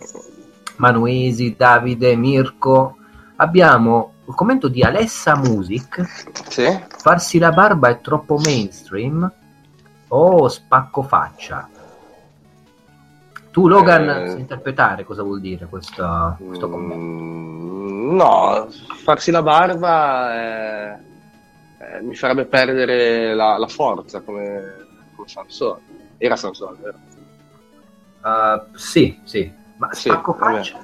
Manuesi, Davide, Mirko. Abbiamo il commento di Alessa Music, Sì? farsi la barba è troppo mainstream o spacco faccia? Tu Logan Eh. sai interpretare cosa vuol dire questo, questo commento? Mm, no, farsi la barba eh, eh, mi farebbe perdere la, la forza come, come Sansone. Era Sansone, vero? Uh, sì, sì, ma Sì, spacco vabbè. faccia?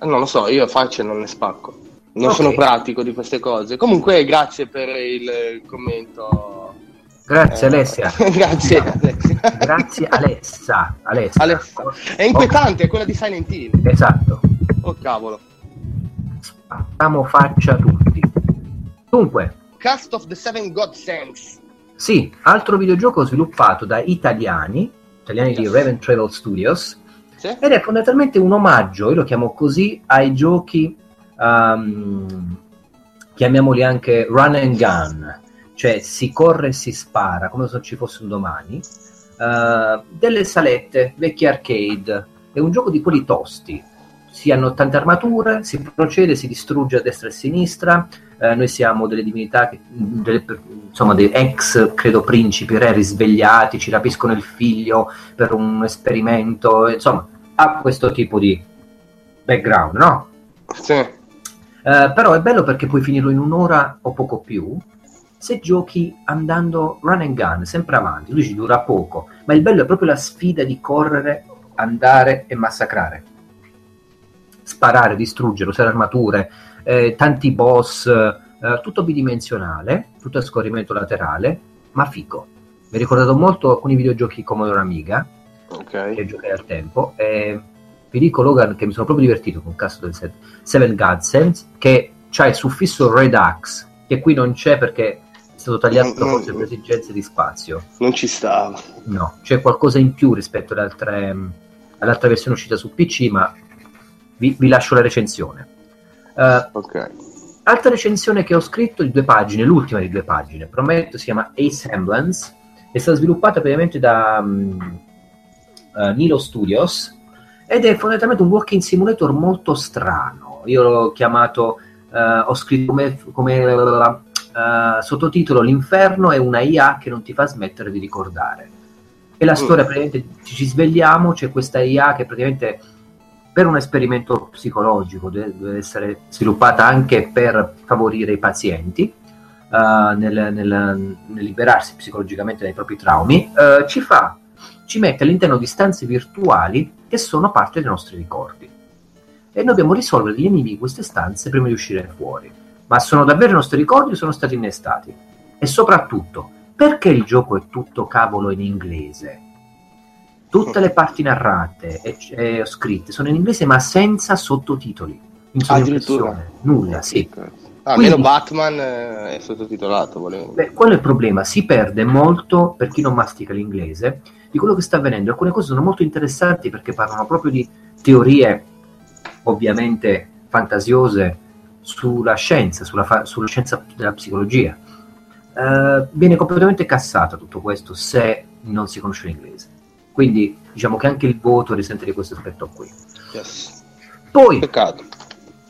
Eh, Non lo so, io facce non ne spacco. Non Ok. sono pratico di queste cose. Comunque, grazie per il commento. Grazie Eh, Alessia. [LAUGHS] grazie, Alessia. Grazie Alessa. Alessa. Alessa. È inquietante, è quella di Silent Hill. Esatto. Oh cavolo. Spacchiamo faccia tutti. Dunque, Cast of the Seven Godsends. sì, altro videogioco sviluppato da italiani, italiani di Yes. Raven Travel Studios, Sì? ed è fondamentalmente un omaggio, io lo chiamo così, ai giochi, ehm, chiamiamoli anche run and gun, cioè si corre e si spara, come se non ci fosse un domani, eh, delle salette, vecchi arcade, è un gioco di quelli tosti, si hanno tante armature, si procede, si distrugge a destra e a sinistra, eh, noi siamo delle divinità, che, delle- insomma, dei ex, credo, principi, re risvegliati, ci rapiscono il figlio per un esperimento, insomma, ha questo tipo di background, no? Sì. Eh, però è bello perché puoi finirlo in un'ora o poco più se giochi andando run and gun, sempre avanti. Lui ci dura poco, ma il bello è proprio la sfida di correre andare e massacrare. Sparare, distruggere, usare armature, eh, tanti boss, eh, tutto bidimensionale, tutto a scorrimento laterale, ma fico. Mi ha ricordato molto alcuni videogiochi Commodore Amiga, Ok. che giocai al tempo, e vi dico Logan che mi sono proprio divertito con il cast del set. Seven Godsends, che c'ha il suffisso Redux, che qui non c'è perché è stato tagliato No, forse per esigenze di spazio. Non ci stava. No, c'è qualcosa in più rispetto alle altre, all'altra versione uscita su PC, ma vi, vi lascio la recensione. Eh, Ok. altra recensione che ho scritto di due pagine, l'ultima di due pagine, prometto, si chiama Asemblance, è stata sviluppata praticamente da mm, eh, Nilo Studios ed è fondamentalmente un walking simulator molto strano. Io l'ho chiamato, eh, ho scritto come, come eh, sottotitolo L'inferno è una IA che non ti fa smettere di ricordare. E la Mm. storia praticamente ci svegliamo, c'è questa IA che praticamente per un esperimento psicologico deve, deve essere sviluppata anche per favorire i pazienti eh, nel, nel- nel liberarsi psicologicamente dai propri traumi, eh, ci fa, ci mette all'interno di stanze virtuali che sono parte dei nostri ricordi. E dobbiamo risolvere gli enigmi di queste stanze prima di uscire fuori. Ma sono davvero i nostri ricordi o sono stati innestati? E soprattutto, perché il gioco è tutto cavolo in inglese? Tutte le parti narrate e, e scritte sono in inglese ma senza sottotitoli. In sovraimpressione. Nulla, sì. Ah, Almeno Quindi- Batman eh, è sottotitolato, volevo. Beh, quello è il problema, si perde molto per chi non mastica l'inglese di quello che sta avvenendo. Alcune cose sono molto interessanti perché parlano proprio di teorie ovviamente fantasiose sulla scienza, sulla, fa- sulla scienza della psicologia. Eh, viene completamente cassato tutto questo se non si conosce l'inglese. Quindi diciamo che anche il voto risente di questo aspetto qui. Yes. Poi Peccato.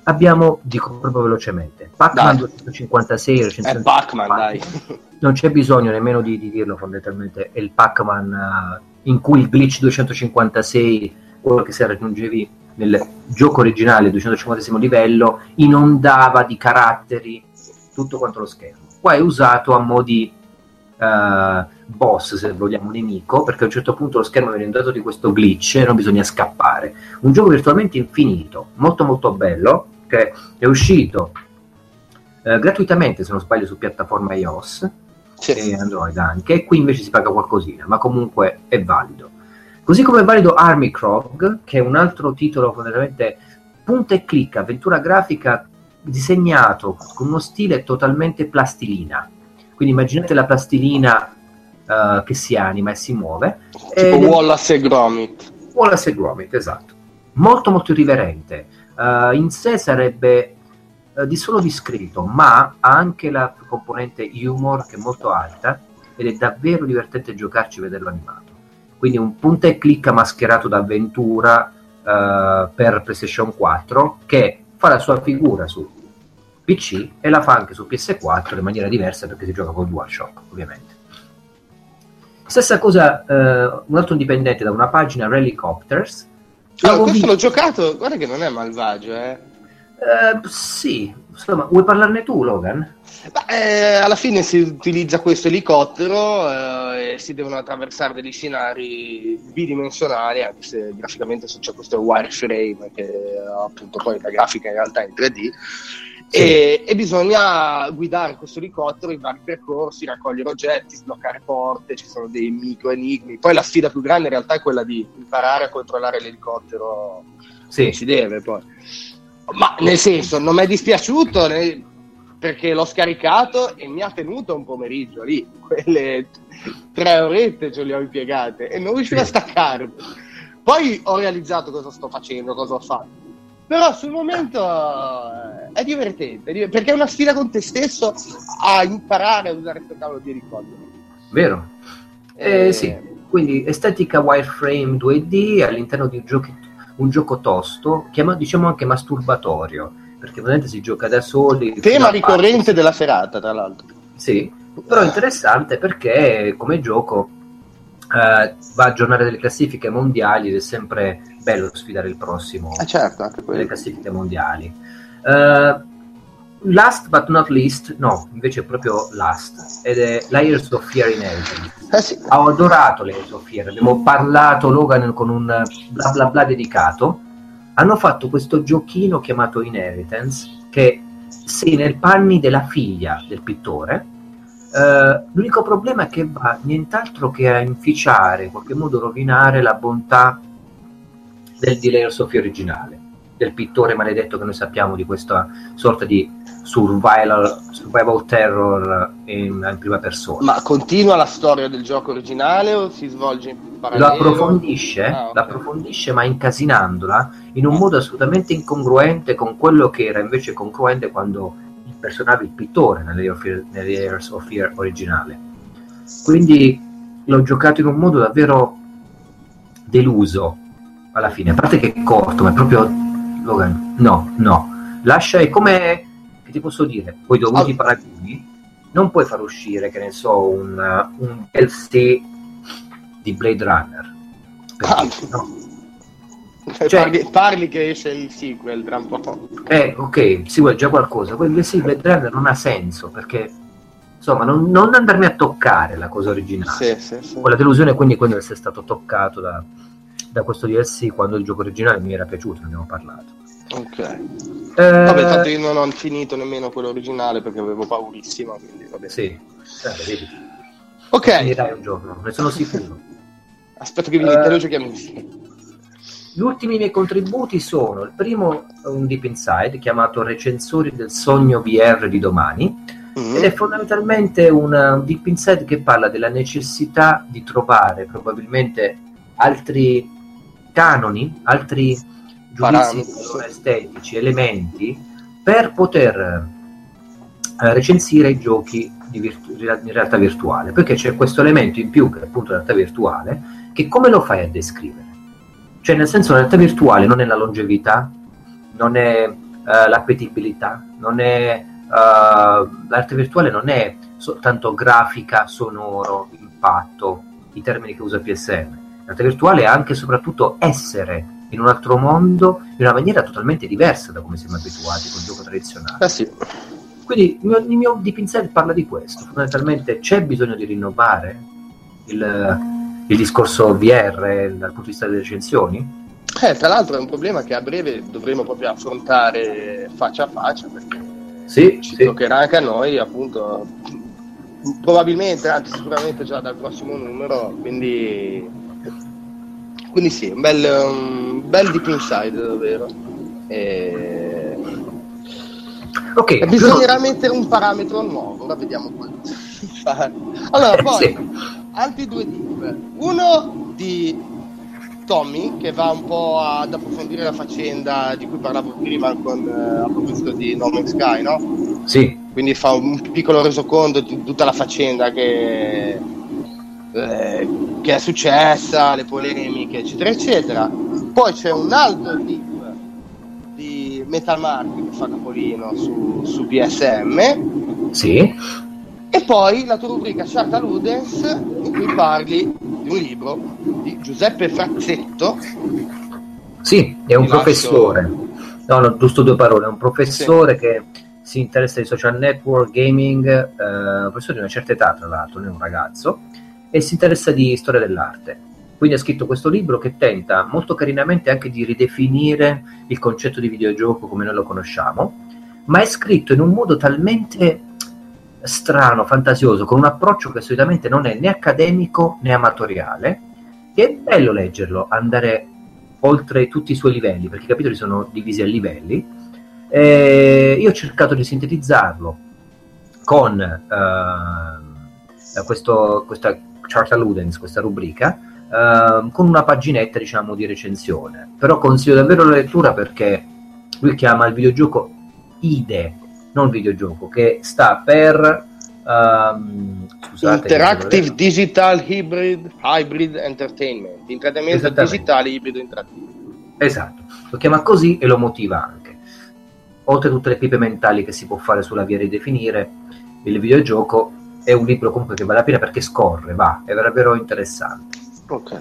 Abbiamo, dico proprio velocemente, Pac-Man Dai. 256, È Batman, dai. [LAUGHS] non c'è bisogno nemmeno di, di dirlo fondamentalmente, è il Pac-Man eh, in cui il glitch 256, quello che se raggiungevi nel gioco originale 256 livello, inondava di caratteri tutto quanto lo schermo. Qua è usato a mo' di eh, boss, se vogliamo, nemico, perché a un certo punto lo schermo viene inondato di questo glitch e non bisogna scappare. Un gioco virtualmente infinito, molto molto bello, che è uscito eh, gratuitamente, se non sbaglio, su piattaforma iOS Sì. e Android anche, e qui invece si paga qualcosina, ma comunque è valido. Così come è valido Army Krog, che è un altro titolo fondamentalmente punta e clicca, avventura grafica disegnato con uno stile totalmente plastilina. Quindi immaginate la plastilina eh, che si anima e si muove. Tipo Wallace e Gromit. Wallace e Gromit, esatto. Molto molto irriverente. Eh, in sé sarebbe eh, di solo discreto, ma ha anche la componente humor che è molto alta ed è davvero divertente giocarci e vederlo animato. Quindi un punta e clicca mascherato da avventura eh, per PlayStation 4 che fa la sua figura su PC e la fa anche su PS4 in maniera diversa perché si gioca col DualShock, ovviamente. Stessa cosa, eh, un altro indipendente da una pagina, Relicopters. Allora, questo visto- l'ho giocato, guarda che non è malvagio, eh. Eh, sì, insomma, vuoi parlarne tu, Logan? Ma, eh, alla fine si utilizza questo elicottero eh, e si devono attraversare degli scenari bidimensionali, anche se graficamente c'è questo wireframe che appunto poi la grafica in realtà è in 3D. E, e bisogna guidare questo elicottero in vari percorsi, raccogliere oggetti, sbloccare porte, ci sono dei micro enigmi. Poi la sfida più grande in realtà è quella di imparare a controllare l'elicottero come si deve poi. Ma nel senso, non mi è dispiaciuto ne- perché l'ho scaricato e mi ha tenuto un pomeriggio lì, [LAUGHS] quelle tre orette ce le ho impiegate e non riuscivo a Sì. staccare. Poi ho realizzato cosa sto facendo, cosa ho fatto. Però sul momento eh, è divertente, perché è una sfida con te stesso a imparare a usare questo cavolo di elicottero. Vero? Eh, Eh, sì, quindi estetica wireframe 2D all'interno di un, giochi- un gioco tosto, chiamato diciamo anche masturbatorio, perché ovviamente si gioca da soli. Tema ricorrente parte- della serata, tra l'altro. Sì, però è interessante perché come gioco eh, va a aggiornare delle classifiche mondiali ed è sempre bello sfidare il prossimo Eh certo, anche delle quello. classifiche mondiali. Eh, last but not least, no, invece è proprio last, ed è Layers of Fear Inheritance. Eh sì. Ho adorato Layers of Fear, abbiamo parlato Logan con un bla bla bla dedicato. Hanno fatto questo giochino chiamato Inheritance che sei nel panni della figlia del pittore. eh, l'unico problema è che va nient'altro che a inficiare, in qualche modo rovinare la bontà del di Layers of Fear originale, del pittore maledetto che noi sappiamo di questa sorta di survival, survival terror in, in prima persona. Ma continua la storia del gioco originale o si svolge in lo parallelo? approfondisce, Ah, ok. l'approfondisce ma incasinandola in un modo assolutamente incongruente con quello che era invece congruente quando impersonava il pittore nelle Layers of Fear- nelle Layers of Fear originale. Quindi l'ho giocato in un modo davvero deluso alla fine, a parte che è corto, ma è proprio Logan, no, no, lascia è come che ti posso dire, poi dovuti i paragoni, non puoi far uscire, che ne so, un, uh, un DLC di Blade Runner. Ah. no? Cioè, parli, parli che esce il sequel tra un po'. Eh, ok, si vuole già qualcosa. Quel DLC Blade Runner non ha senso perché insomma non, non andarmi a toccare la cosa originale. Sì, sì, sì. Con la delusione quindi quando essere stato toccato da, da questo DLC quando il gioco originale mi era piaciuto, ne abbiamo parlato. Ok. Eh, Vabbè, tanto io non ho finito nemmeno quello originale perché avevo paurissima, quindi vabbè. Sì, eh, vedi, Ok, finirai un giorno, ne sono sicuro. [LAUGHS] aspetto che vi Eh. te lo giochiamo insieme. Gli ultimi miei contributi sono il primo un Deep Inside chiamato Recensori del sogno VR di domani Mm. ed è fondamentalmente un Deep Inside che parla della necessità di trovare probabilmente altri canoni, altri giudizi estetici, elementi per poter eh, recensire i giochi di virtu- in realtà virtuale perché c'è questo elemento in più che è appunto realtà virtuale che come lo fai a descrivere? Cioè, nel senso, la realtà virtuale non è la longevità, non è eh, l'appetibilità, non è eh, la realtà virtuale non è soltanto grafica, sonoro, impatto, i termini che usa PSM. La realtà virtuale è anche e soprattutto essere in un altro mondo in una maniera totalmente diversa da come siamo abituati col gioco tradizionale. Eh sì. Quindi il mio, il mio Deep Inside parla di questo. Fondamentalmente c'è bisogno di rinnovare il, il discorso VR dal punto di vista delle recensioni? Eh, tra l'altro è un problema che a breve dovremo proprio affrontare faccia a faccia perché Sì, ci sì. toccherà anche a noi, appunto, probabilmente, anzi sicuramente già dal prossimo numero, quindi, quindi sì, un bel, un bel deep inside davvero. E... Ok, e bisognerà mettere un parametro nuovo, ora vediamo quanto. [LAUGHS] Allora, poi Sì. altri due tip. Uno di Tommy, che va un po' ad approfondire la faccenda di cui parlavo prima con, eh, a proposito di No Man's Sky, no? Sì, Quindi fa un piccolo resoconto di tutta la faccenda che, eh, che è successa, le polemiche, eccetera, eccetera. Poi c'è un altro tip di Metal Mark che fa capolino su, su PSM. sì, E poi la tua rubrica Charta Ludens in cui parli di un libro di Giuseppe Frazzetto. sì, è un professore. No, no, giusto due parole. È un professore che si interessa di social network, gaming, eh, un professore di una certa età, tra l'altro, non è un ragazzo, e si interessa di storia dell'arte. Quindi ha scritto questo libro che tenta molto carinamente anche di ridefinire il concetto di videogioco come noi lo conosciamo, ma è scritto in un modo talmente strano, fantasioso, con un approccio che solitamente non è né accademico né amatoriale, che è bello leggerlo, andare oltre tutti i suoi livelli, perché i capitoli sono divisi a livelli. E io ho cercato di sintetizzarlo con eh, questo, questa Charta Ludens, questa rubrica, eh, con una paginetta diciamo di recensione. Però consiglio davvero la lettura perché lui chiama il videogioco IDE, non videogioco, che sta per ehm, scusate, Interactive Digital Hybrid, Hybrid Entertainment. Intrattenimento digitale ibrido interattivo. Esatto, lo chiama così e lo motiva anche. Oltre a tutte le pipe mentali che si può fare sulla via di definire il videogioco, è un libro comunque che vale la pena perché scorre, va, è davvero interessante. Ok.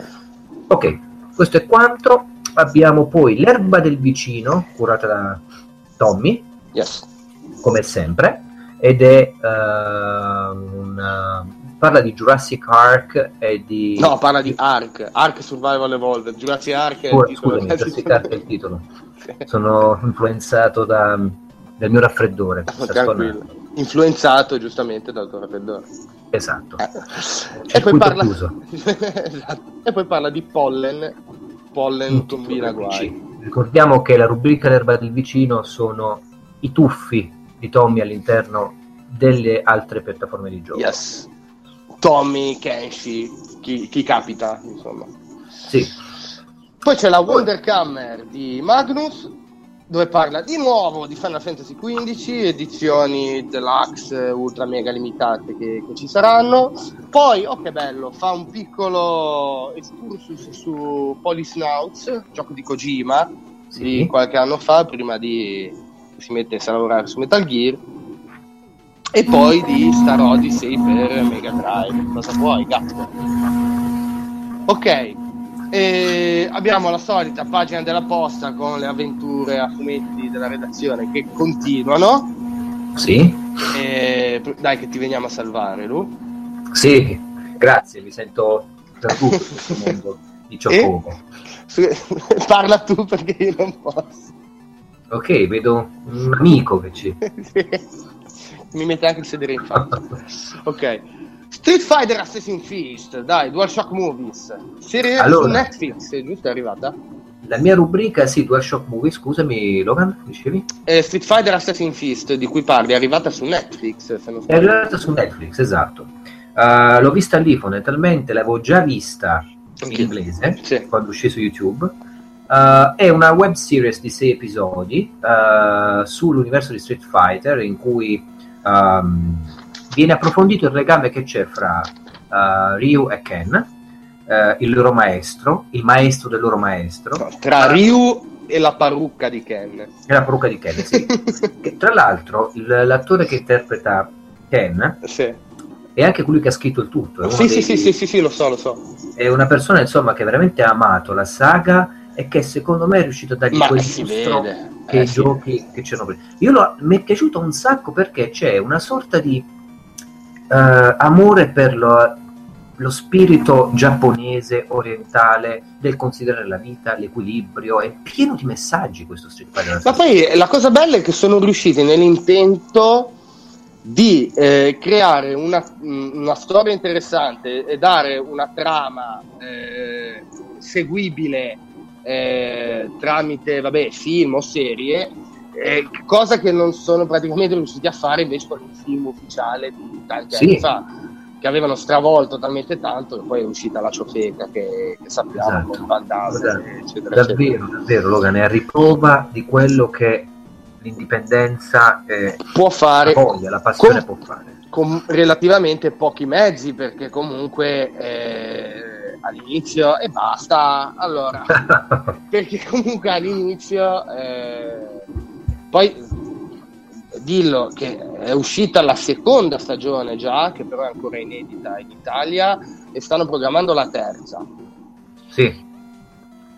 Ok, questo è quanto. Abbiamo poi L'erba del vicino, curata da Tommy, Yes. come sempre, ed è uh, una, parla di Jurassic Ark e di... No, parla di Ark, Ark Survival Evolved, Jurassic Ark è il titolo. Scusami, [LAUGHS] Jurassic Ark è il titolo. Sono influenzato da, dal mio raffreddore. Tranquillo. Influenzato giustamente dal tuo raffreddore. Esatto. Eh. E, poi parla... [LAUGHS] esatto. e poi parla di pollen, pollen combina guai. Ricordiamo che la rubrica L'erba del vicino sono i tuffi di Tommy all'interno delle altre piattaforme di gioco. Yes. Tommy, Kenshi, chi, chi capita, insomma. Sì. Poi c'è la Wonderhammer di Magnus, dove parla di nuovo di Final Fantasy XV, edizioni deluxe ultra mega limitate che, che, ci saranno. Poi, oh che bello, fa un piccolo excursus su Polysnauts, gioco di Kojima sì. di qualche anno fa, prima di si mettesse a lavorare su Metal Gear. E poi di Star Odyssey per Mega Drive. Cosa vuoi, gatto? Ok, e abbiamo la solita pagina della posta con le avventure a fumetti della redazione che continuano. Sì. E, dai, che ti veniamo a salvare, Lu. Sì, grazie, mi sento perduto in questo [LAUGHS] mondo di Cioccomo. [LAUGHS] Parla tu perché io non posso. Ok, vedo un amico che ci. [LAUGHS] mi mette anche il sedere in faccia. ok. Street Fighter Assassin's Fist, dai, DualShock Movies, serie allora, su Netflix, giusto? È arrivata? La mia rubrica, sì, DualShock Movies, scusami Logan, dicevi? Eh, Street Fighter Assassin's Fist, di cui parli, è arrivata su Netflix, se non È arrivata su Netflix, esatto. Uh, l'ho vista lì fondamentalmente, l'avevo già vista okay. in inglese, sì. quando uscì su YouTube. Uh, è una web series di sei episodi uh, sull'universo di Street Fighter in cui um, viene approfondito il legame che c'è fra uh, Ryu e Ken, uh, il loro maestro, il maestro del loro maestro. No, tra Ryu e la parrucca di Ken. E la parrucca di Ken, sì. [LAUGHS] che, tra l'altro, il, l'attore che interpreta Ken sì. è anche colui che ha scritto il tutto. Sì, dei, sì, sì, sì, sì, lo so, lo so. È una persona, insomma, che veramente ha amato la saga e che secondo me è riuscito a dargli Ma quel lustro che eh, i giochi che c'erano prima. Io lo, mi è piaciuto un sacco perché c'è una sorta di eh, amore per lo, lo, spirito giapponese, orientale, del considerare la vita, l'equilibrio, è pieno di messaggi questo Street Fighter. Ma poi la cosa bella è che sono riusciti nell'intento di eh, creare una, una, storia interessante e dare una trama eh, seguibile eh, tramite vabbè, film o serie eh, cosa che non sono praticamente riusciti a fare invece con il film ufficiale di tanti sì. anni fa che avevano stravolto talmente tanto che poi è uscita la ciofeca che, che sappiamo esatto. con Van Damme esatto. eccetera davvero, eccetera. davvero Logan è a riprova di quello che l'indipendenza eh, può fare la voglia, la passione con, può fare con relativamente pochi mezzi perché comunque eh, all'inizio e basta allora [LAUGHS] perché comunque all'inizio eh, poi dillo che è uscita la seconda stagione già, che però è ancora inedita in Italia, e stanno programmando la terza. Sì.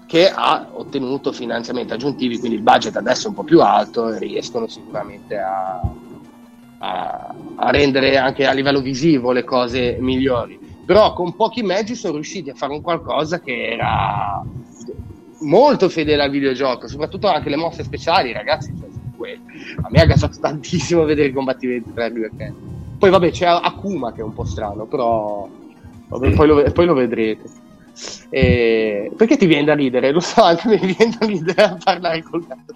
Che ha ottenuto finanziamenti aggiuntivi, quindi il budget adesso è un po' più alto e riescono sicuramente a, a, a rendere anche a livello visivo le cose migliori. Però con pochi mezzi sono riusciti a fare un qualcosa che era molto fedele al videogioco, soprattutto anche le mosse speciali, ragazzi. Cioè, a me ha [LAUGHS] gasato tantissimo vedere i combattimenti tra Ryu e Ken. Poi vabbè c'è Akuma che è un po' strano, però vabbè, poi, lo, poi, lo, vedrete. E... Perché ti viene da ridere? Lo so, [LAUGHS] anche mi viene da ridere a parlare col gatto.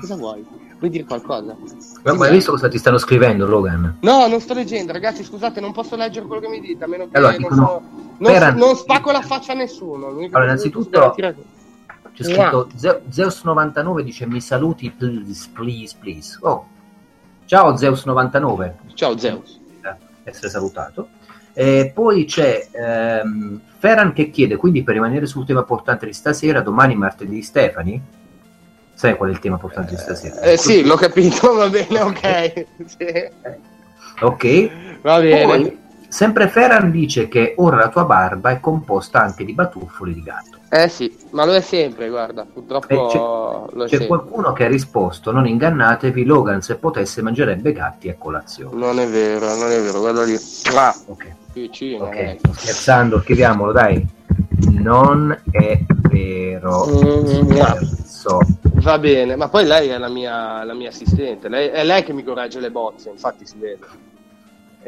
Cosa vuoi? Vuoi dire qualcosa? Ma, ma hai visto cosa ti stanno scrivendo, Logan? No, non sto leggendo, ragazzi. Scusate, non posso leggere quello che mi dite. A meno che allora, non, so... non, non, spacco la faccia a nessuno. Allora, innanzitutto, c'è scritto Zeus99 dice mi saluti please, please, please. Oh. Ciao Zeus99. Ciao Zeus. Essere salutato. E poi c'è ehm, Ferran che chiede, quindi per rimanere sul tema portante di stasera, domani martedì Stefani? Sai qual è il tema portante di stasera? Eh, sì, l'ho capito, [LAUGHS] va bene, ok. sì. Ok. [LAUGHS] Va bene. Poi, sempre Ferran dice che ora la tua barba è composta anche di batuffoli di gatto. Eh sì, ma lo è sempre, guarda, purtroppo c'è, lo è c'è qualcuno che ha risposto, non ingannatevi, Logan se potesse mangerebbe gatti a colazione. Non è vero, non è vero, guarda lì. Ah, ok, vicino, okay. scherzando, scriviamolo, dai. Non è vero. Mm, Scherzo. Va bene, ma poi lei è la mia, la mia assistente, lei, è lei che mi corregge le bozze, infatti si vede.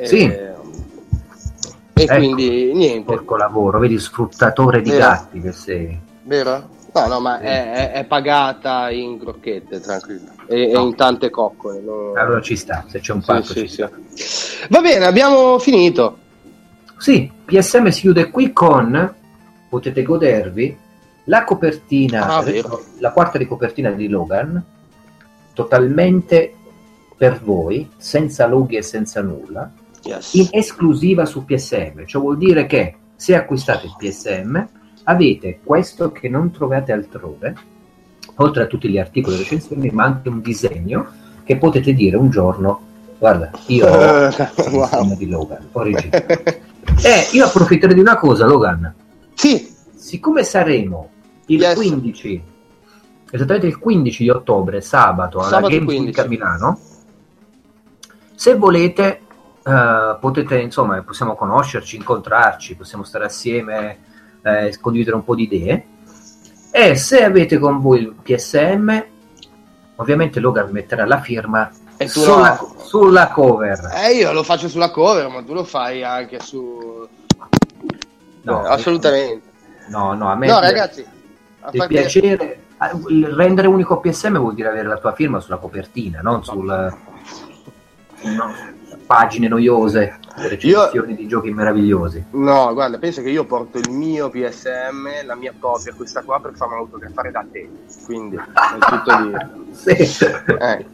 Sì. E, e ecco, quindi niente. Porco lavoro, vedi, sfruttatore di Vero. gatti che sei. Vero? No, no, ma sì. è, è, pagata in crocchette, tranquillo. E, no. e in tante coccole. No? Allora ci sta, se c'è un pacco sì, sì, sì. Va bene, abbiamo finito. Sì, PSM si chiude qui con, potete godervi, la copertina, ah, la quarta di copertina di Logan, totalmente per voi, senza loghi e senza nulla, yes. in esclusiva su PSM. Ciò vuol dire che se acquistate il PSM avete questo che non trovate altrove, oltre a tutti gli articoli e recensioni, ma anche un disegno che potete dire un giorno, guarda, io ho il [LAUGHS] wow. di Logan, originale. [LAUGHS] eh, io approfitterei di una cosa, Logan. Sì. Siccome saremo il yes. 15, esattamente il 15 di ottobre, sabato, alla sabato Games Week a Milano, se volete Uh, potete, insomma, possiamo conoscerci, incontrarci, possiamo stare assieme, eh, condividere un po' di idee. E se avete con voi il PSM, ovviamente Logan metterà la firma sulla, no. sulla, cover. Eh, io lo faccio sulla cover, ma tu lo fai anche su. No, eh, assolutamente. No, no, a me. No, ragazzi, il piacere. Il rendere unico PSM vuol dire avere la tua firma sulla copertina, non sul. No pagine noiose, recensioni io... di giochi meravigliosi. No, guarda, penso che io porto il mio PSM, la mia copia, questa qua, per farmi autografare da te. Quindi è tutto lì. [LAUGHS] sì. eh.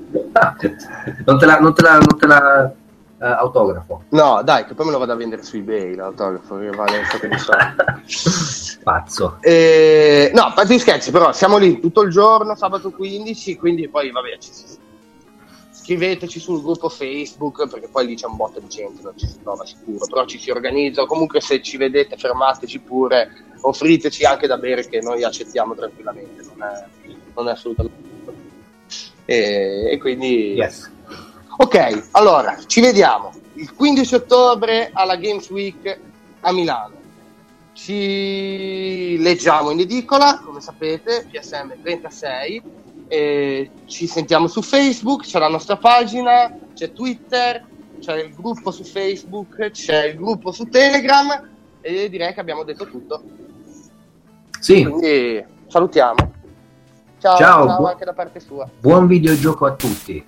non te la, non te la, non te la uh, autografo. No, dai, che poi me lo vado a vendere su eBay l'autografo, che vale un sacco di soldi. Pazzo. Eh, no, fatti scherzi, però siamo lì tutto il giorno, sabato 15, quindi poi vabbè, ci si scriveteci sul gruppo Facebook perché poi lì c'è un botto di gente, non ci si trova sicuro, però ci si organizza, comunque se ci vedete fermateci pure, offriteci anche da bere che noi accettiamo tranquillamente, non è, non è assolutamente... E, e quindi... Yes. Ok, allora ci vediamo il 15 ottobre alla Games Week a Milano. Ci leggiamo in edicola, come sapete, PSM 36 e ci sentiamo su Facebook, c'è la nostra pagina, c'è Twitter, c'è il gruppo su Facebook, c'è il gruppo su Telegram e direi che abbiamo detto tutto. Sì. Quindi salutiamo. Ciao, ciao, ciao anche da parte sua. Buon videogioco a tutti.